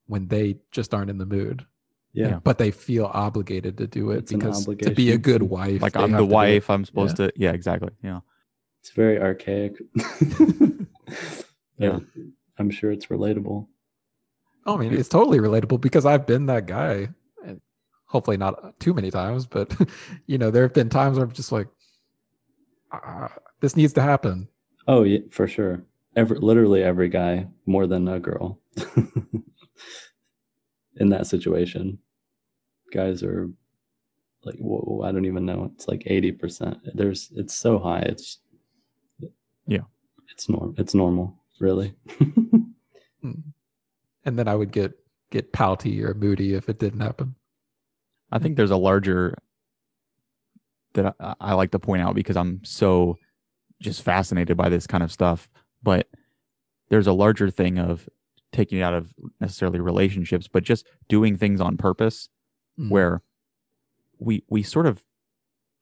when they just aren't in the mood, yeah but they feel obligated to do it It's because to be a good wife, like I'm the to do it. wife. I'm supposed to. Yeah. Exactly. Yeah. it's very archaic Yeah. But i'm sure it's relatable I mean, it's totally relatable because I've been that guy. And hopefully not too many times, but you know, there have been times where I'm just like, uh, this needs to happen. Oh yeah, for sure. Every literally every guy more than a girl in that situation. Guys are like whoa, I don't even know. It's like eighty percent. There's it's so high. It's Yeah. It's norm. It's normal, really. Mm. And then I would get get pouty or moody if it didn't happen. I think there's a larger that I, I like to point out because I'm so just fascinated by this kind of stuff. But there's a larger thing of taking it out of necessarily relationships, but just doing things on purpose Mm. where we we sort of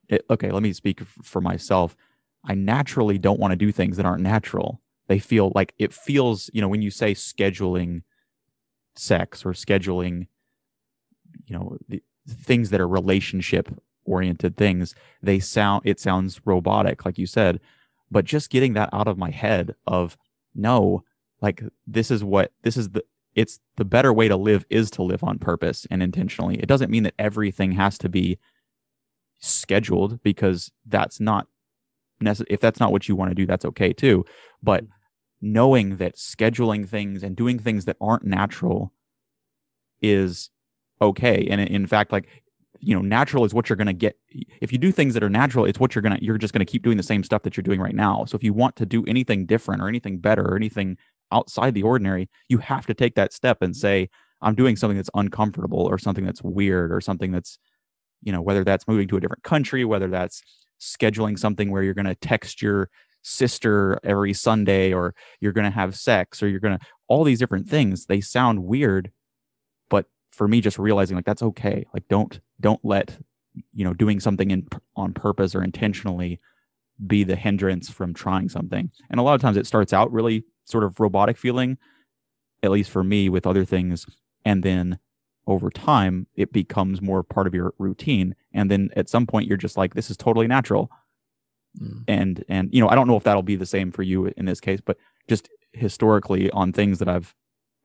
it, okay let me speak f- for myself. I naturally don't want to do things that aren't natural. They feel like it feels you know when you say scheduling sex or scheduling you know the things that are relationship oriented things they sound it sounds robotic like you said but just getting that out of my head of no like this is what this is the it's the better way to live is to live on purpose and intentionally. It doesn't mean that everything has to be scheduled because that's not necessary. If that's not what you want to do, that's okay too. But mm. knowing that scheduling things and doing things that aren't natural is okay. And in fact, like, you know, natural is what you're going to get. If you do things that are natural, it's what you're going to, you're just going to keep doing the same stuff that you're doing right now. So if you want to do anything different or anything better or anything outside the ordinary, you have to take that step and say, I'm doing something that's uncomfortable or something that's weird or something that's, you know, whether that's moving to a different country, whether that's scheduling something where you're going to text your sister every Sunday or you're going to have sex or you're going to, all these different things, they sound weird. For me, just realizing like that's okay. Like don't, don't let, you know, doing something in on purpose or intentionally be the hindrance from trying something. And a lot of times it starts out really sort of robotic feeling, at least for me with other things. And then over time, it becomes more part of your routine. And then at some point, you're just like, this is totally natural. Mm. And, and, you know, I don't know if that'll be the same for you in this case, but just historically on things that I've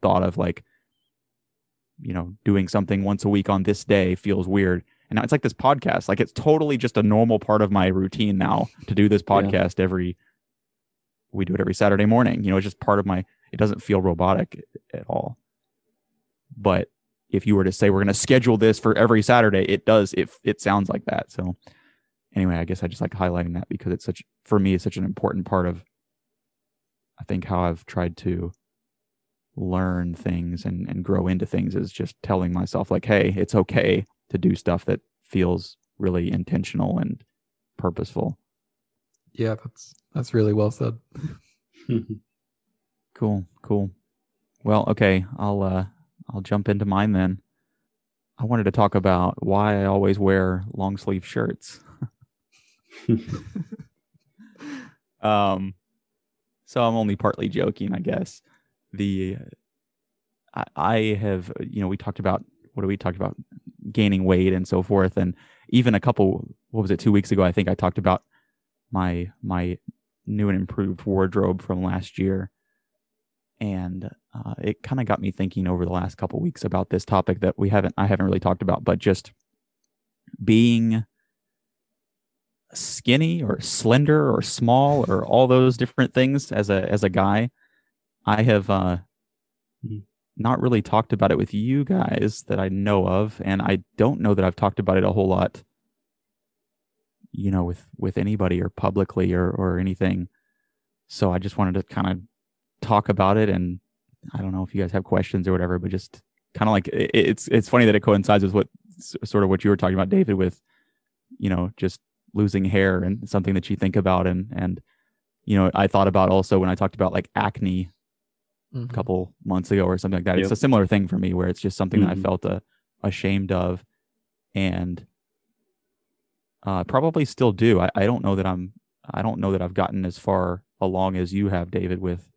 thought of, like, you know, doing something once a week on this day feels weird. And now it's like this podcast. Like it's totally just a normal part of my routine now to do this Yeah. podcast every we do it every Saturday morning. You know, it's just part of my it doesn't feel robotic at all. But if you were to say we're going to schedule this for every Saturday, it does it it sounds like that. So anyway, I guess I just like highlighting that because it's such for me it's such an important part of I think how I've tried to learn things and, and grow into things is just telling myself like, hey, it's okay to do stuff that feels really intentional and purposeful. Yeah, that's that's really well said. Cool, cool. Well, okay, I'll uh I'll jump into mine then. I wanted to talk about why I always wear long sleeve shirts. um so I'm only partly joking, I guess. The I, have you know, we talked about what do we talked about gaining weight and so forth and even a couple what was it 2 weeks ago I think I talked about my my new and improved wardrobe from last year and uh, it kind of got me thinking over the last couple weeks about this topic that we haven't I haven't really talked about, but just being skinny or slender or small or all those different things as a as a guy. I have uh, Mhm. not really talked about it with you guys that I know of, and I don't know that I've talked about it a whole lot. You know, with with anybody or publicly or or anything. So I just wanted to kind of talk about it and I don't know if you guys have questions or whatever, but just kind of like it, it's it's funny that it coincides with what sort of what you were talking about, David, with you know just losing hair and something that you think about and and you know I thought about also when I talked about like acne Mhm. a couple months ago or something like that. It's a similar thing for me where it's just something that I Mhm. felt uh, ashamed of and uh, probably still do. I, I don't know that I'm I don't know that I've gotten as far along as you have, David, with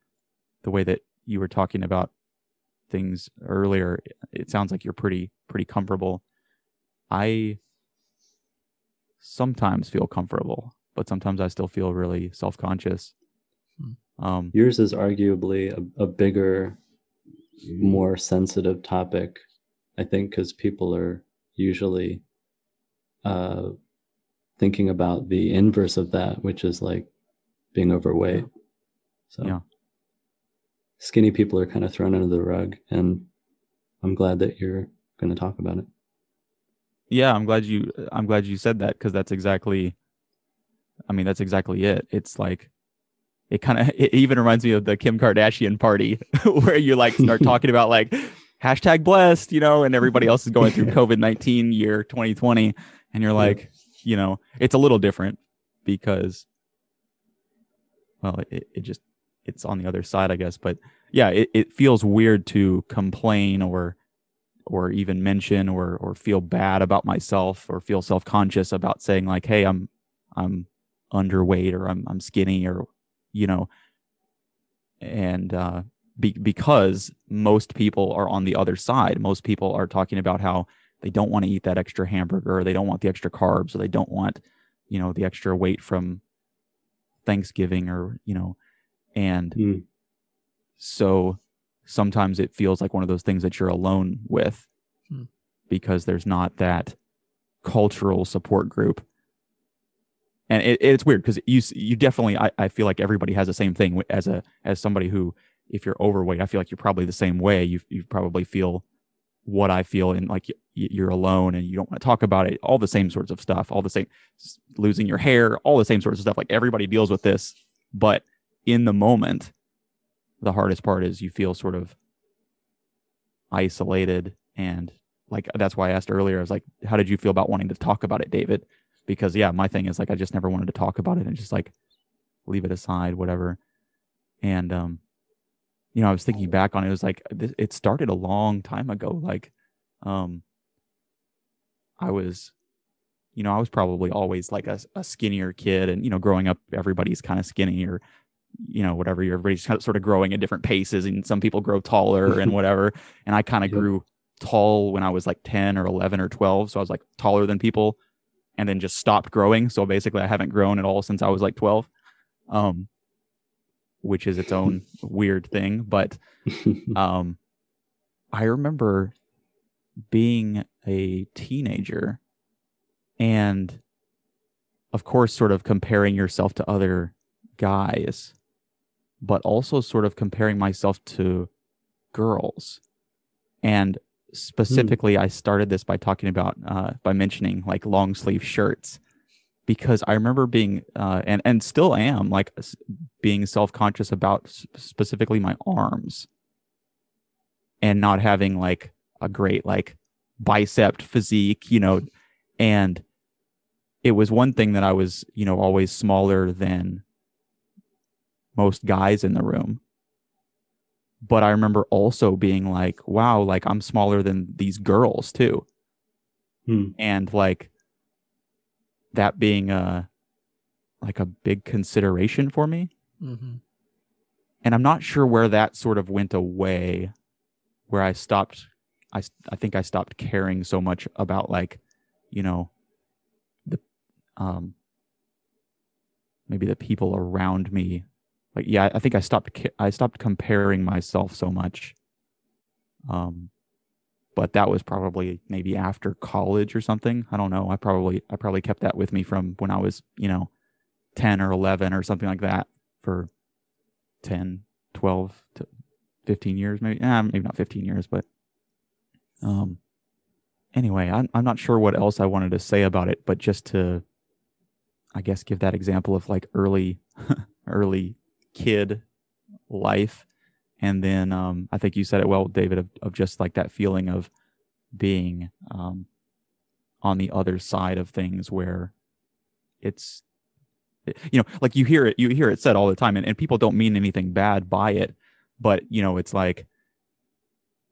the way that you were talking about things earlier. It sounds like you're pretty pretty comfortable. I sometimes feel comfortable, but sometimes I still feel really self conscious. Um, Yours is arguably a, a bigger more sensitive topic i think because people are usually uh thinking about the inverse of that which is like being overweight so Yeah. skinny people are kind of thrown under the rug and i'm glad that you're going to talk about it Yeah, I'm glad you I'm glad you said that because that's exactly I mean, that's exactly it. It's like it kind of it even reminds me of the Kim Kardashian party where you like start talking about like hashtag blessed, you know, and everybody else is going through COVID 19 year 2020. And you're like, you know, it's a little different because, well, it, it just, it's on the other side, I guess. But yeah, it, it feels weird to complain or, or even mention or, or feel bad about myself or feel self conscious about saying like, Hey, I'm, I'm underweight or I'm, I'm skinny or, you know, and, uh, be, because most people are on the other side. Most people are talking about how they don't want to eat that extra hamburger, or they don't want the extra carbs, or they don't want, you know, the extra weight from Thanksgiving, or you know, and Mm. so sometimes it feels like one of those things that you're alone with Hmm. because there's not that cultural support group and it, it's weird because you you definitely I, I feel like everybody has the same thing as a as somebody who if you're overweight i feel like you're probably the same way. You you probably feel what i feel and like you're alone and you don't want to talk about it. All the same sorts of stuff all the same losing your hair all the same sorts of stuff. Like everybody deals with this but in the moment the hardest part is you feel sort of isolated and like that's why I asked earlier I was like how did you feel about wanting to talk about it David because yeah my thing is like I just never wanted to talk about it and just like leave it aside whatever. And um you know I was thinking back on it, it was like it started a long time ago like um I was you know I was probably always like a, a skinnier kid and you know growing up everybody's kind of skinny or you know whatever you're everybody's kind of sort of growing at different paces and some people grow taller and whatever. And I kind of Yep. grew tall when I was like 10 or 11 or 12 so I was like taller than people and then just stopped growing. So basically I haven't grown at all since I was like 12 um which is its own weird thing. But um I remember being a teenager and of course sort of comparing yourself to other guys but also sort of comparing myself to girls. And specifically i started this by talking about uh, by mentioning like long sleeve shirts. Because i remember being uh, and and still am like being self-conscious about s- specifically my arms. And not having like a great like bicep physique you know and it was one thing that i was you know always smaller than most guys in the room but i remember also being like wow like i'm smaller than these girls too Hmm. and like that being a like a big consideration for me Mm-hmm. and i'm not sure where that sort of went away where i stopped I, I think i stopped caring so much about like you know the um maybe the people around me like yeah i think i stopped i stopped comparing myself so much. Um but that was probably maybe after college or something. I don't know. I probably i probably kept that with me from when i was you know 10 or 11 or something like that for 10 12 to 15 years maybe eh, maybe not 15 years but um anyway I'm, I'm not sure what else i wanted to say about it but just to i guess give that example of like early early kid life. And then um i think you said it well david of, of just like that feeling of being um on the other side of things where it's you know like you hear it you hear it said all the time and, and people don't mean anything bad by it but you know it's like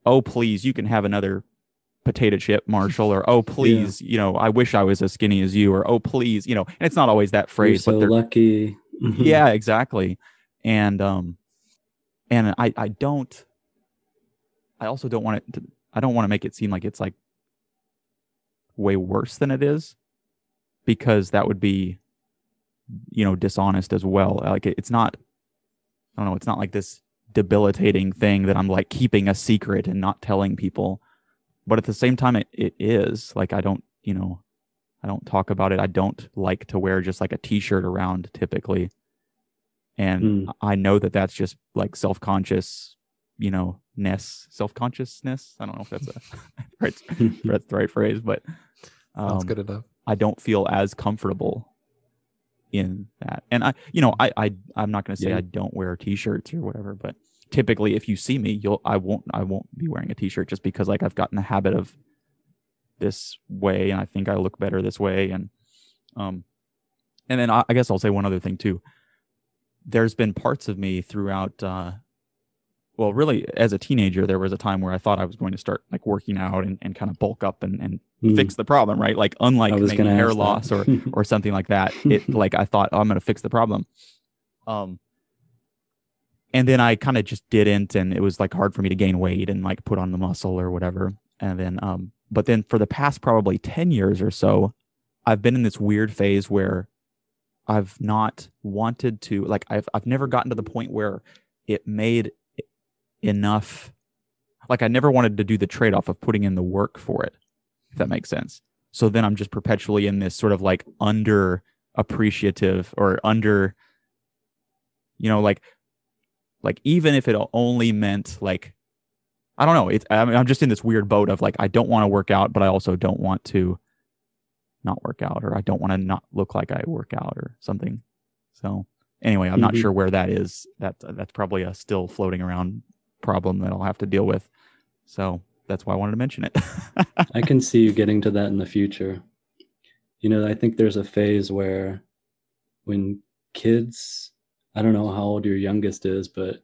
oh please you can have another potato chip marshall or oh please you know i wish i was as skinny as you or oh please you know and it's not always that You're phrase so but they're lucky. Yeah exactly and um and i i don't i also don't want it to i don't want to make it seem like it's like way worse than it is because that would be you know dishonest as well like it, it's not i don't know it's not like this debilitating thing that I'm like keeping a secret and not telling people. But at the same time, it, it is like I don't, you know, I don't talk about it. I don't like to wear just like a t-shirt around typically. And Mm. I know that that's just like self-conscious, you know, ness, self-consciousness. I don't know if that's a right, that's the right phrase, but um, good enough. I don't feel as comfortable in that. And I, you know, I, I, I'm not going to say Yeah. I don't wear t-shirts or whatever, but typically if you see me, you'll, I won't, I won't be wearing a t-shirt just because like I've gotten the habit of this way and I think I look better this way. And, um, and then I, I guess I'll say one other thing too. There's been parts of me throughout, uh, well, really, as a teenager, there was a time where I thought I was going to start like working out and, and kind of bulk up and, and Mm. fix the problem, right? Like unlike maybe hair that. loss or or something like that. It like I thought oh, I'm gonna fix the problem. Um and then I kind of just didn't and it was like hard for me to gain weight and like put on the muscle or whatever. And then um but then for the past probably 10 years or so, I've been in this weird phase where I've not wanted to like I've I've never gotten to the point where it made enough like I never wanted to do the trade-off of putting in the work for it if that makes sense. So then I'm just perpetually in this sort of like under appreciative or under, you know, like, like even if it only meant like, I don't know. It's I'm, I'm just in this weird boat of like I don't want to work out, but I also don't want to not work out, or I don't want to not look like I work out or something. So anyway, I'm not Mhm. sure where that is. That that's probably a still floating around problem that I'll have to deal with. So that's why I wanted to mention it. I can see you getting to that in the future. You know, I think there's a phase where when kids, I don't know how old your youngest is, but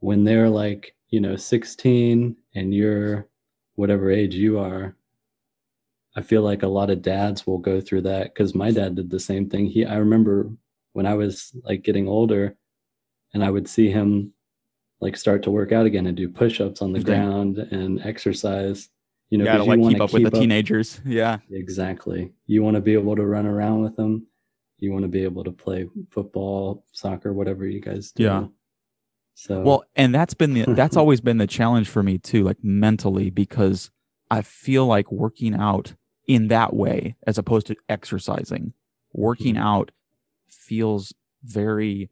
when they're like, you know, 16 and you're whatever age you are, I feel like a lot of dads will go through that because my dad did the same thing. He, I remember when I was like getting older and I would see him like start to work out again and do push-ups on the Right. ground and exercise you know yeah, to 'cause you like keep up with the teenagers. Yeah. exactly you want to be able to run around with them you want to be able to play football soccer whatever you guys do Yeah. so Well, and that's been the that's always been the challenge for me too, like mentally, because I feel like working out in that way as opposed to exercising. Working Mhm. out feels very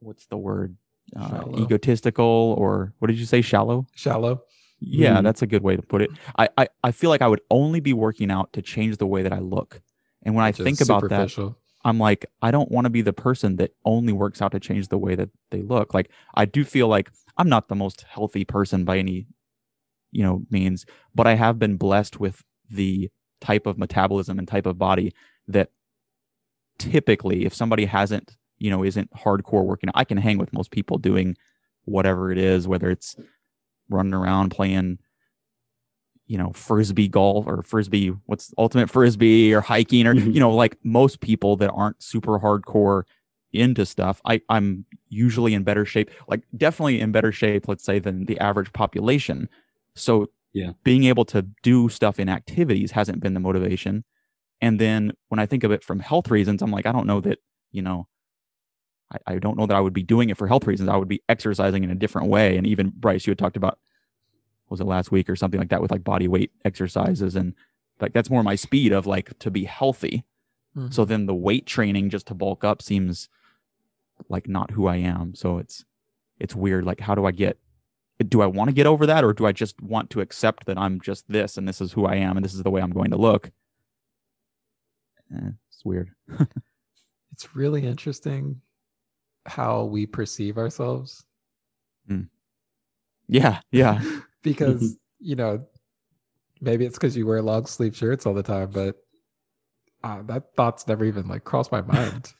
what's the word? Uh, egotistical or what did you say? Shallow? Shallow. Yeah, Mhm. that's a good way to put it. I, I I feel like I would only be working out to change the way that I look. And when I which is think about that. I'm like, I don't want to be the person that only works out to change the way that they look. Like, I do feel like I'm not the most healthy person by any, you know, means, but I have been blessed with the type of metabolism and type of body that typically, if somebody hasn't, you know, isn't hardcore working I can hang with most people doing whatever it is, whether it's running around playing you know frisbee golf or frisbee what's ultimate frisbee or hiking or Mhm. you know like most people that aren't super hardcore into stuff i i'm usually in better shape like definitely in better shape let's say than the average population so Yeah. being able to do stuff in activities hasn't been the motivation and then when i think of it from health reasons i'm like i don't know that you know I, I don't know that I would be doing it for health reasons. I would be exercising in a different way. And even Bryce, you had talked about was it last week or something like that with like body weight exercises and like that's more my speed of like to be healthy. Mhm. So then the weight training just to bulk up seems like not who I am. So it's it's weird. Like how do I get do I want to get over that or do I just want to accept that I'm just this and this is who I am and this is the way I'm going to look? Eh, it's weird. it's really interesting how we perceive ourselves Yeah, yeah. because you know maybe it's because you wear long sleeve shirts all the time but uh, that thought's never even like crossed my mind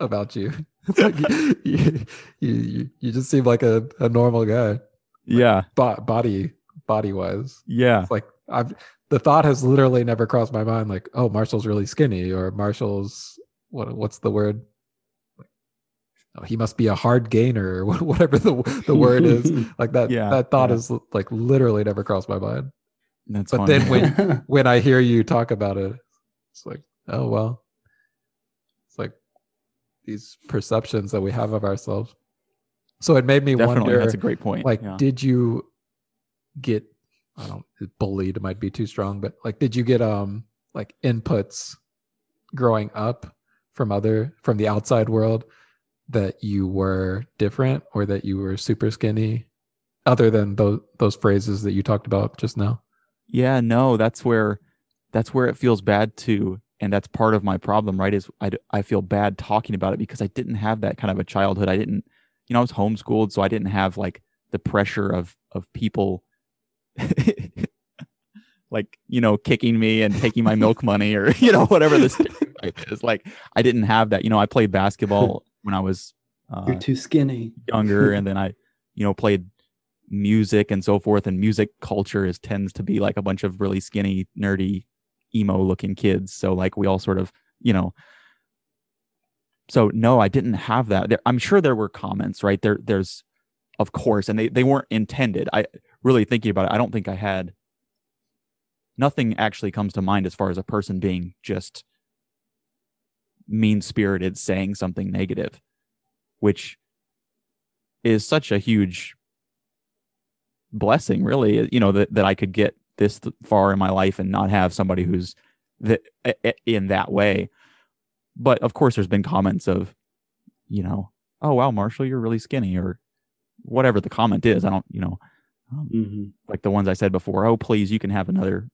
about you it's like you, you, you, you just seem like a, a normal guy Yeah. bo- body body wise Yeah. it's like i've the thought has literally never crossed my mind like oh marshall's really skinny or marshall's what what's the word oh, he must be a hard gainer or whatever the the word is like that Yeah, that thought yeah. is like literally never crossed my mind That's But funny. then when- when i hear you talk about it it's like oh well it's like these perceptions that we have of ourselves So it made me Definitely, wonder that's a great point. like yeah. did you get i don't bullied might be too strong but like did you get um like inputs growing up from other from the outside world that you were different or that you were super skinny other than those those phrases that you talked about just now Yeah, no, that's where that's where it feels bad too, and that's part of my problem, right? Is I, I feel bad talking about it because I didn't have that kind of a childhood. I didn't, you know, I was homeschooled, so I didn't have like the pressure of of people, like you know, kicking me and taking my milk money or you know whatever this is. Like I didn't have that. You know, I played basketball when I was uh, You're too skinny. younger and then I, you know, played music and so forth. And music culture is tends to be like a bunch of really skinny, nerdy, emo looking kids. So like we all sort of, you know. So no, I didn't have that. There, I'm sure there were comments, right? There there's of course, and they, they weren't intended. I really thinking about it, I don't think I had nothing actually comes to mind as far as a person being just mean spirited saying something negative which is such a huge blessing really you know that, that i could get this far in my life and not have somebody who's that in that way but of course there's been comments of you know oh wow marshall you're really skinny or whatever the comment is i don't you know um, hmm like the ones i said before oh please you can have another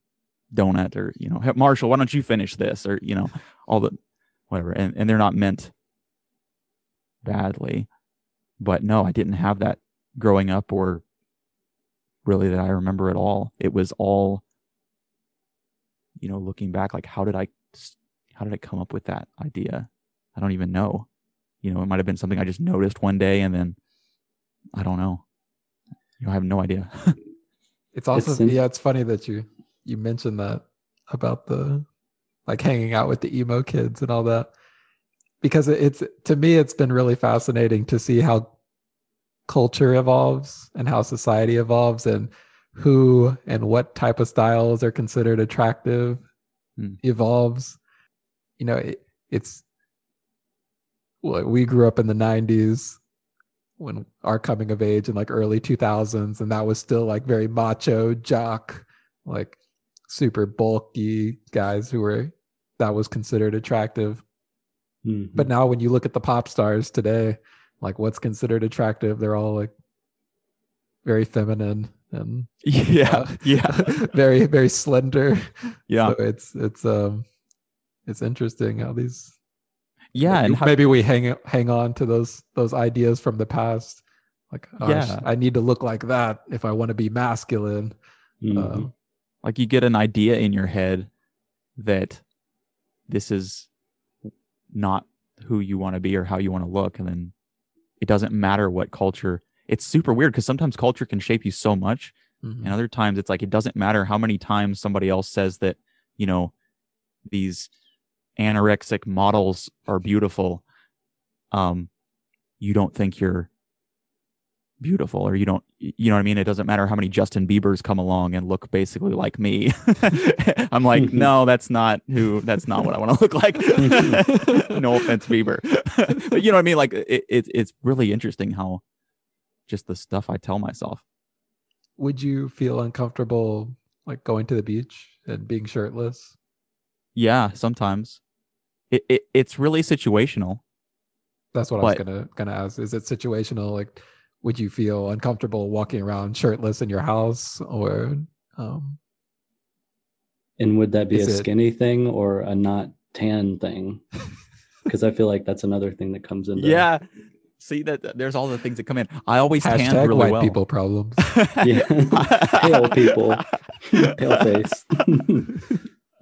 donut or you know "Hey, marshall why don't you finish this? or you know all the whatever and, and they're not meant badly but no i didn't have that growing up or really that i remember at all. It was all you know looking back like how did i how did i come up with that idea? I don't even know. You know it might have been something i just noticed one day and then i don't know. You know, i have no idea. It's also It's yeah it's funny that you you mentioned that about the like hanging out with the emo kids and all that. Because it- it's to me it's been really fascinating to see how culture evolves and how society evolves and who and what type of styles are considered attractive Hmm. evolves you know it, it's well, we grew up in the 90s when our coming of age in like early 2000s and that was still like very macho jock like super bulky guys who were that was considered attractive. Hmm but now when you look at the pop stars today like what's considered attractive they're all like very feminine and yeah uh, yeah. very very slender. Yeah. So it's it's um it's interesting how these yeah maybe, and how, maybe we hang hang on to those those ideas from the past like oh, Yeah. I need to look like that if i want to be masculine Mhm. um, like you get an idea in your head that this is not who you want to be or how you want to look and then it doesn't matter what culture it's super weird because sometimes culture can shape you so much mhm. and other times it's like it doesn't matter how many times somebody else says that you know these anorexic models are beautiful um you don't think you're beautiful or you don't you know what i mean? It doesn't matter how many justin biebers come along and look basically like me. I'm like no that's not who that's not what i want to look like. No offense bieber. But you know what i mean? Like it, it it's really interesting how just the stuff i tell myself. Would you feel uncomfortable like going to the beach and being shirtless? Yeah, sometimes. It, it it's really situational. that's what i But- was gonna gonna ask is it situational like would you feel uncomfortable walking around shirtless in your house or um And would that be Is a it- skinny thing or a not tan thing? Because I feel like that's another thing that comes into Yeah. See that that- there's all the things that come in. I always tan hashtag really white well. people problems Yeah. Pale people. pale face.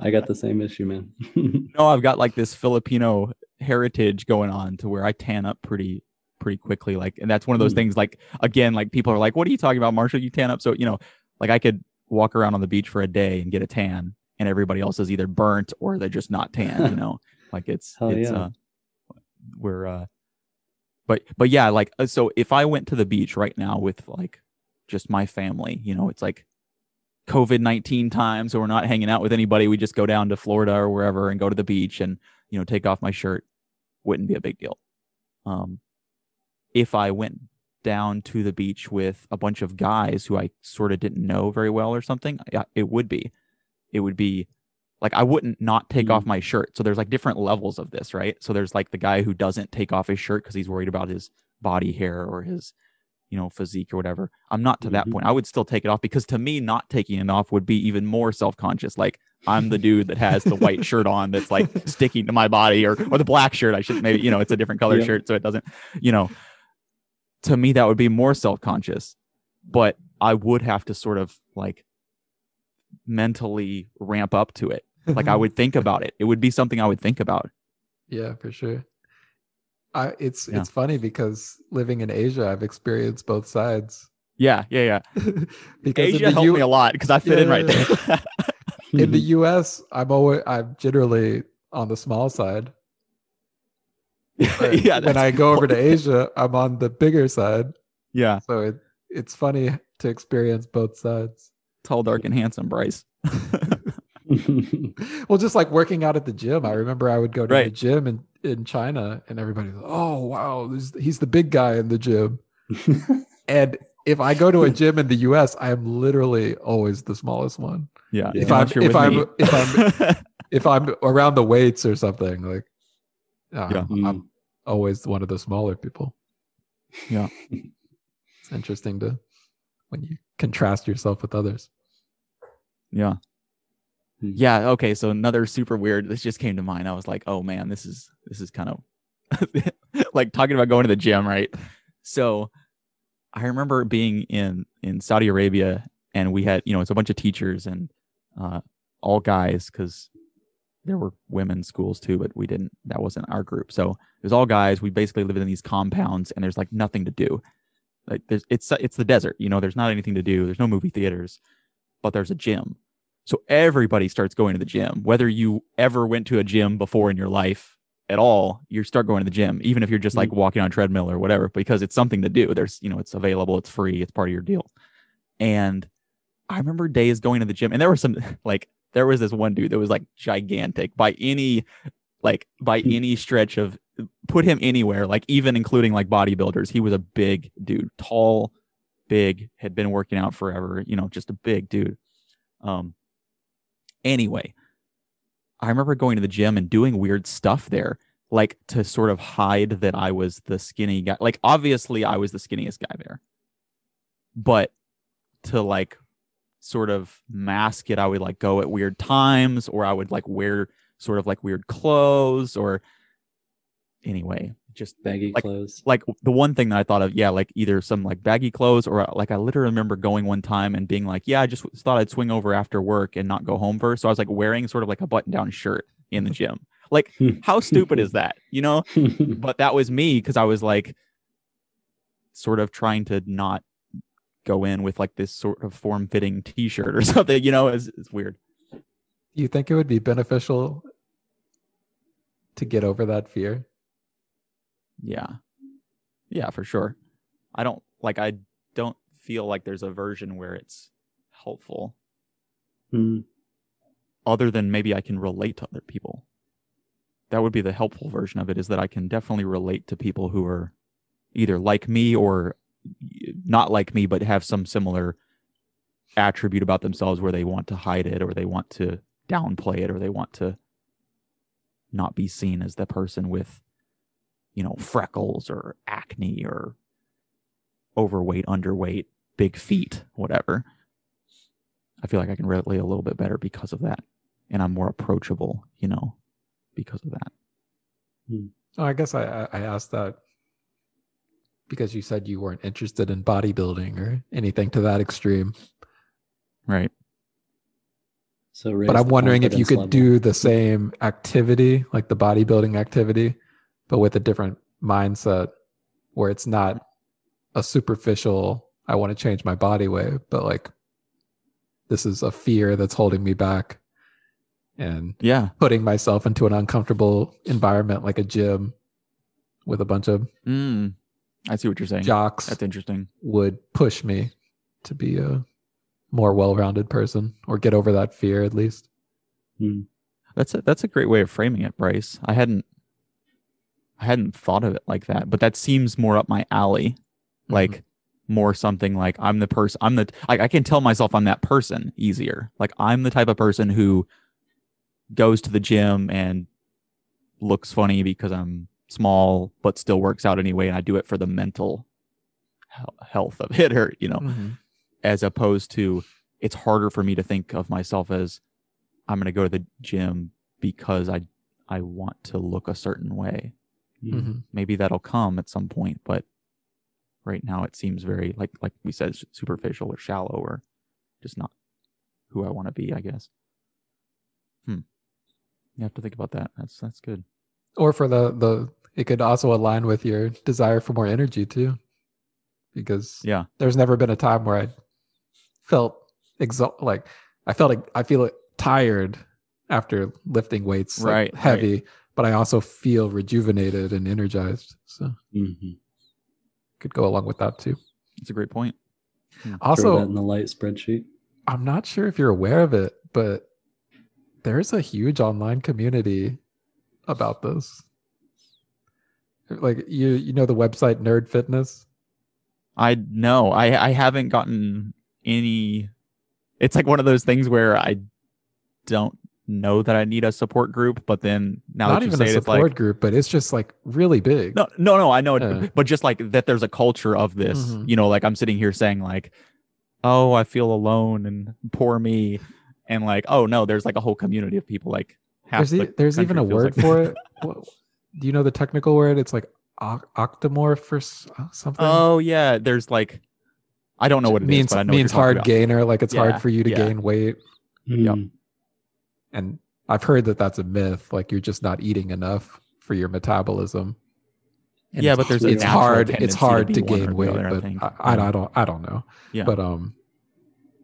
I got the same issue, man. no, I've got like this Filipino heritage going on to where I tan up pretty pretty quickly. Like, and that's one of those Hmm. things. Like, again, like people are like, "What are you talking about, Marshall? You tan up?" So you know, like I could walk around on the beach for a day and get a tan, and everybody else is either burnt or they're just not tan. You know, like it's Hell it's yeah. uh, we're uh, but but yeah, like uh, so if I went to the beach right now with like just my family, you know, it's like COVID 19 time. So we're not hanging out with anybody. We just go down to Florida or wherever and go to the beach and, you know, take off my shirt. Wouldn't be a big deal. Um, if I went down to the beach with a bunch of guys who I sort of didn't know very well or something, it would be. It would be like I wouldn't not take off Mm. my shirt. So there's like different levels of this, right? So there's like the guy who doesn't take off his shirt because he's worried about his body hair or his, you know, physique or whatever. I'm not to that Mhm. point. I would still take it off because to me, not taking it off would be even more self conscious. Like I'm the dude that has the white shirt on that's like sticking to my body or or the black shirt. I should maybe, you know, it's a different color Yeah. shirt. So it doesn't, you know, to me, that would be more self conscious. But I would have to sort of like mentally ramp up to it. Like I would think about it. It would be something I would think about. Yeah, for sure. I it's Yeah. it's funny because living in Asia, I've experienced both sides. Yeah, yeah, yeah. because Asia helped U- me a lot because I fit Yeah, in right yeah, there. in the U.S., I'm always I'm generally on the small side. But yeah, when I go over to Asia, I'm on the bigger side. yeah, So it it's funny to experience both sides. tall, dark, and handsome, Bryce. Well, just like working out at the gym, I remember I would go to the gym in, in China, and everybody's like, "Oh, wow, this, he's the big guy in the gym." And if I go to a gym in the U.S., I am literally always the smallest one. Yeah, If I'm- if I'm- if I'm- If I'm around the weights or something, like, uh, Yeah. Mm. I'm always one of the smaller people. Yeah. it's interesting to when you contrast yourself with others. Yeah. Hmm. Yeah. Okay. So another super weird. This just came to mind. I was like, oh man, this is this is kind of like talking about going to the gym, right? So I remember being in in Saudi Arabia, and we had you know it's a bunch of teachers and uh, all guys because there were women's schools too, but we didn't. That wasn't our group. So it was all guys. We basically lived in these compounds, and there's like nothing to do. Like there's it's it's the desert. You know, there's not anything to do. There's no movie theaters, but there's a gym. So everybody starts going to the gym. Whether you ever went to a gym before in your life at all, you start going to the gym, even if you're just like walking on a treadmill or whatever, because it's something to do. There's, you know, it's available, it's free, it's part of your deal. And I remember days going to the gym, and there were some like there was this one dude that was like gigantic by any like by Hmm. any stretch of put him anywhere, like even including like bodybuilders. He was a big dude, tall, big, had been working out forever, you know, just a big dude. Um anyway, I remember going to the gym and doing weird stuff there, like to sort of hide that I was the skinny guy. Like obviously I was the skinniest guy there. But to like sort of mask it, I would like go at weird times or I would like wear sort of like weird clothes or anyway, just Baggy Like- clothes. like the one thing that I thought of, yeah, like either some like baggy clothes or like I literally remember going one time and being like, yeah, I just thought I'd swing over after work and not go home first. So I was like wearing sort of like a button down shirt in the gym. Like, how stupid is that? You know? But that was me because I was like sort of trying to not go in with like this sort of form fitting t shirt or something, you know, it's, it's weird. Do you think it would be beneficial to get over that fear? Yeah. Yeah, for sure. I don't like I don't feel like there's a version where it's helpful Mm. other than maybe I can relate to other people. That would be the helpful version of it is that I can definitely relate to people who are either like me or not like me but have some similar attribute about themselves where they want to hide it or they want to downplay it or they want to not be seen as the person with you know freckles or acne or overweight underweight big feet whatever i feel like i can relate a little bit better because of that and i'm more approachable you know because of that hmm. Oh, I guess I I I asked that because you said you weren't interested in bodybuilding or anything to that extreme. right So, but I'm wondering if you could level. do the same activity, like the bodybuilding activity, but with a different mindset where it's not a superficial, I want to change my body way, but like this is a fear that's holding me back and yeah putting myself into an uncomfortable environment like a gym with a bunch of mm, i see what you're saying jocks that's interesting would push me to be a more well-rounded person or get over that fear at least. Mm. That's a, that's a great way of framing it, Bryce. I hadn't I hadn't thought of it like that, but that seems more up my alley. Like more something like i'm the person i'm the I, I can tell myself i'm that person easier. Like i'm the type of person who goes to the gym and looks funny because i'm small but still works out anyway and i do it for the mental health of it or you know Mhm. as opposed to it's harder for me to think of myself as i'm going to go to the gym because i i want to look a certain way Mm. Mhm. maybe that'll come at some point but right now it seems very like like we said superficial or shallow or just not who i want to be i guess hmm you have to think about that that's that's good Or for the the it could also align with your desire for more energy too. Because yeah there's never been a time where I felt exhaust like I felt like I feel tired after lifting weights like, Right, right. Heavy, but I also feel rejuvenated and energized. So Mhm. could go along with that too. it's a great point Throw that Also, in the light spreadsheet. I'm not sure if you're aware of it, but there's a huge online community about this. Like you you know the website Nerd Fitness? i know i i haven't gotten any it's like one of those things where i don't know that i need a support group but then now Not that you even say a it, it's support like group, but it's just like really big. No, no, no. I know, it, but just like that, there's a culture of this. Mhm. You know, like I'm sitting here saying like, "Oh, I feel alone and poor me," and like, "Oh no, there's like a whole community of people." Like, half there's e- there's even a word like- for it. What, do you know the technical word? It's like oc- octomorph or uh, something. oh yeah, there's like, I don't know what it means but I know what means you're hard about. gainer. Like it's Yeah, hard for you to yeah. gain weight. Yep. And I've heard that that's a myth. Like you're just not eating enough for your metabolism. And Yeah, but there's a it's natural hard. tendency It's hard be to, gain weight, other, I but. I, I, Yeah. I don't. I don't know. Yeah. But um,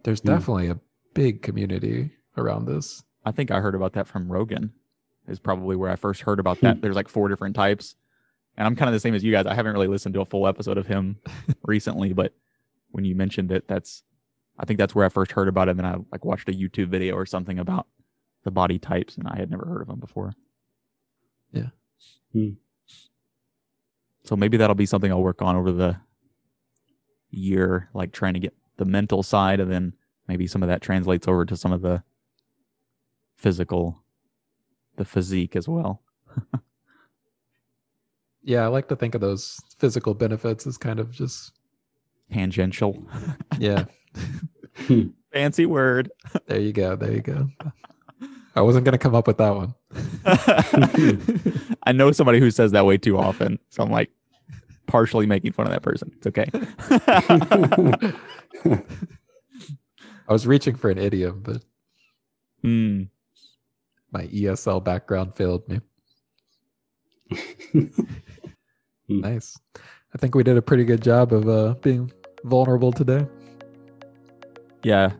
there's Hmm. definitely a big community around this. I think I heard about that from Rogan. Is probably where I first heard about that. There's like four different types, and I'm kind of the same as you guys. I haven't really listened to a full episode of him recently, but when you mentioned it, that's I think that's where I first heard about it. And then I like watched a YouTube video or something about the body types, and I had never heard of them before. Yeah. Hmm. So maybe that'll be something I'll work on over the year, like trying to get the mental side, and then maybe some of that translates over to some of the physical, the physique as well. Yeah, I like to think of those physical benefits as kind of just Tangential, yeah. fancy word. There you go. There you go. I wasn't gonna come up with that one. I know somebody who says that way too often, so I'm like partially making fun of that person. It's okay. I was reaching for an idiom, but Hmm. my ESL background failed me. Nice. I think we did a pretty good job of uh, being vulnerable today. Yeah,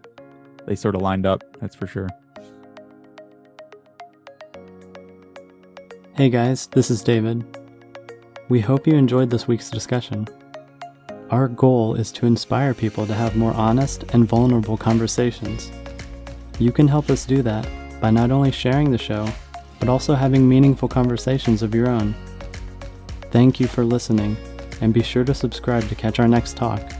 they sort of lined up. That's for sure. Hey guys, this is David. We hope you enjoyed this week's discussion. Our goal is to inspire people to have more honest and vulnerable conversations. You can help us do that by not only sharing the show, but also having meaningful conversations of your own. Thank you for listening, and be sure to subscribe to catch our next talk.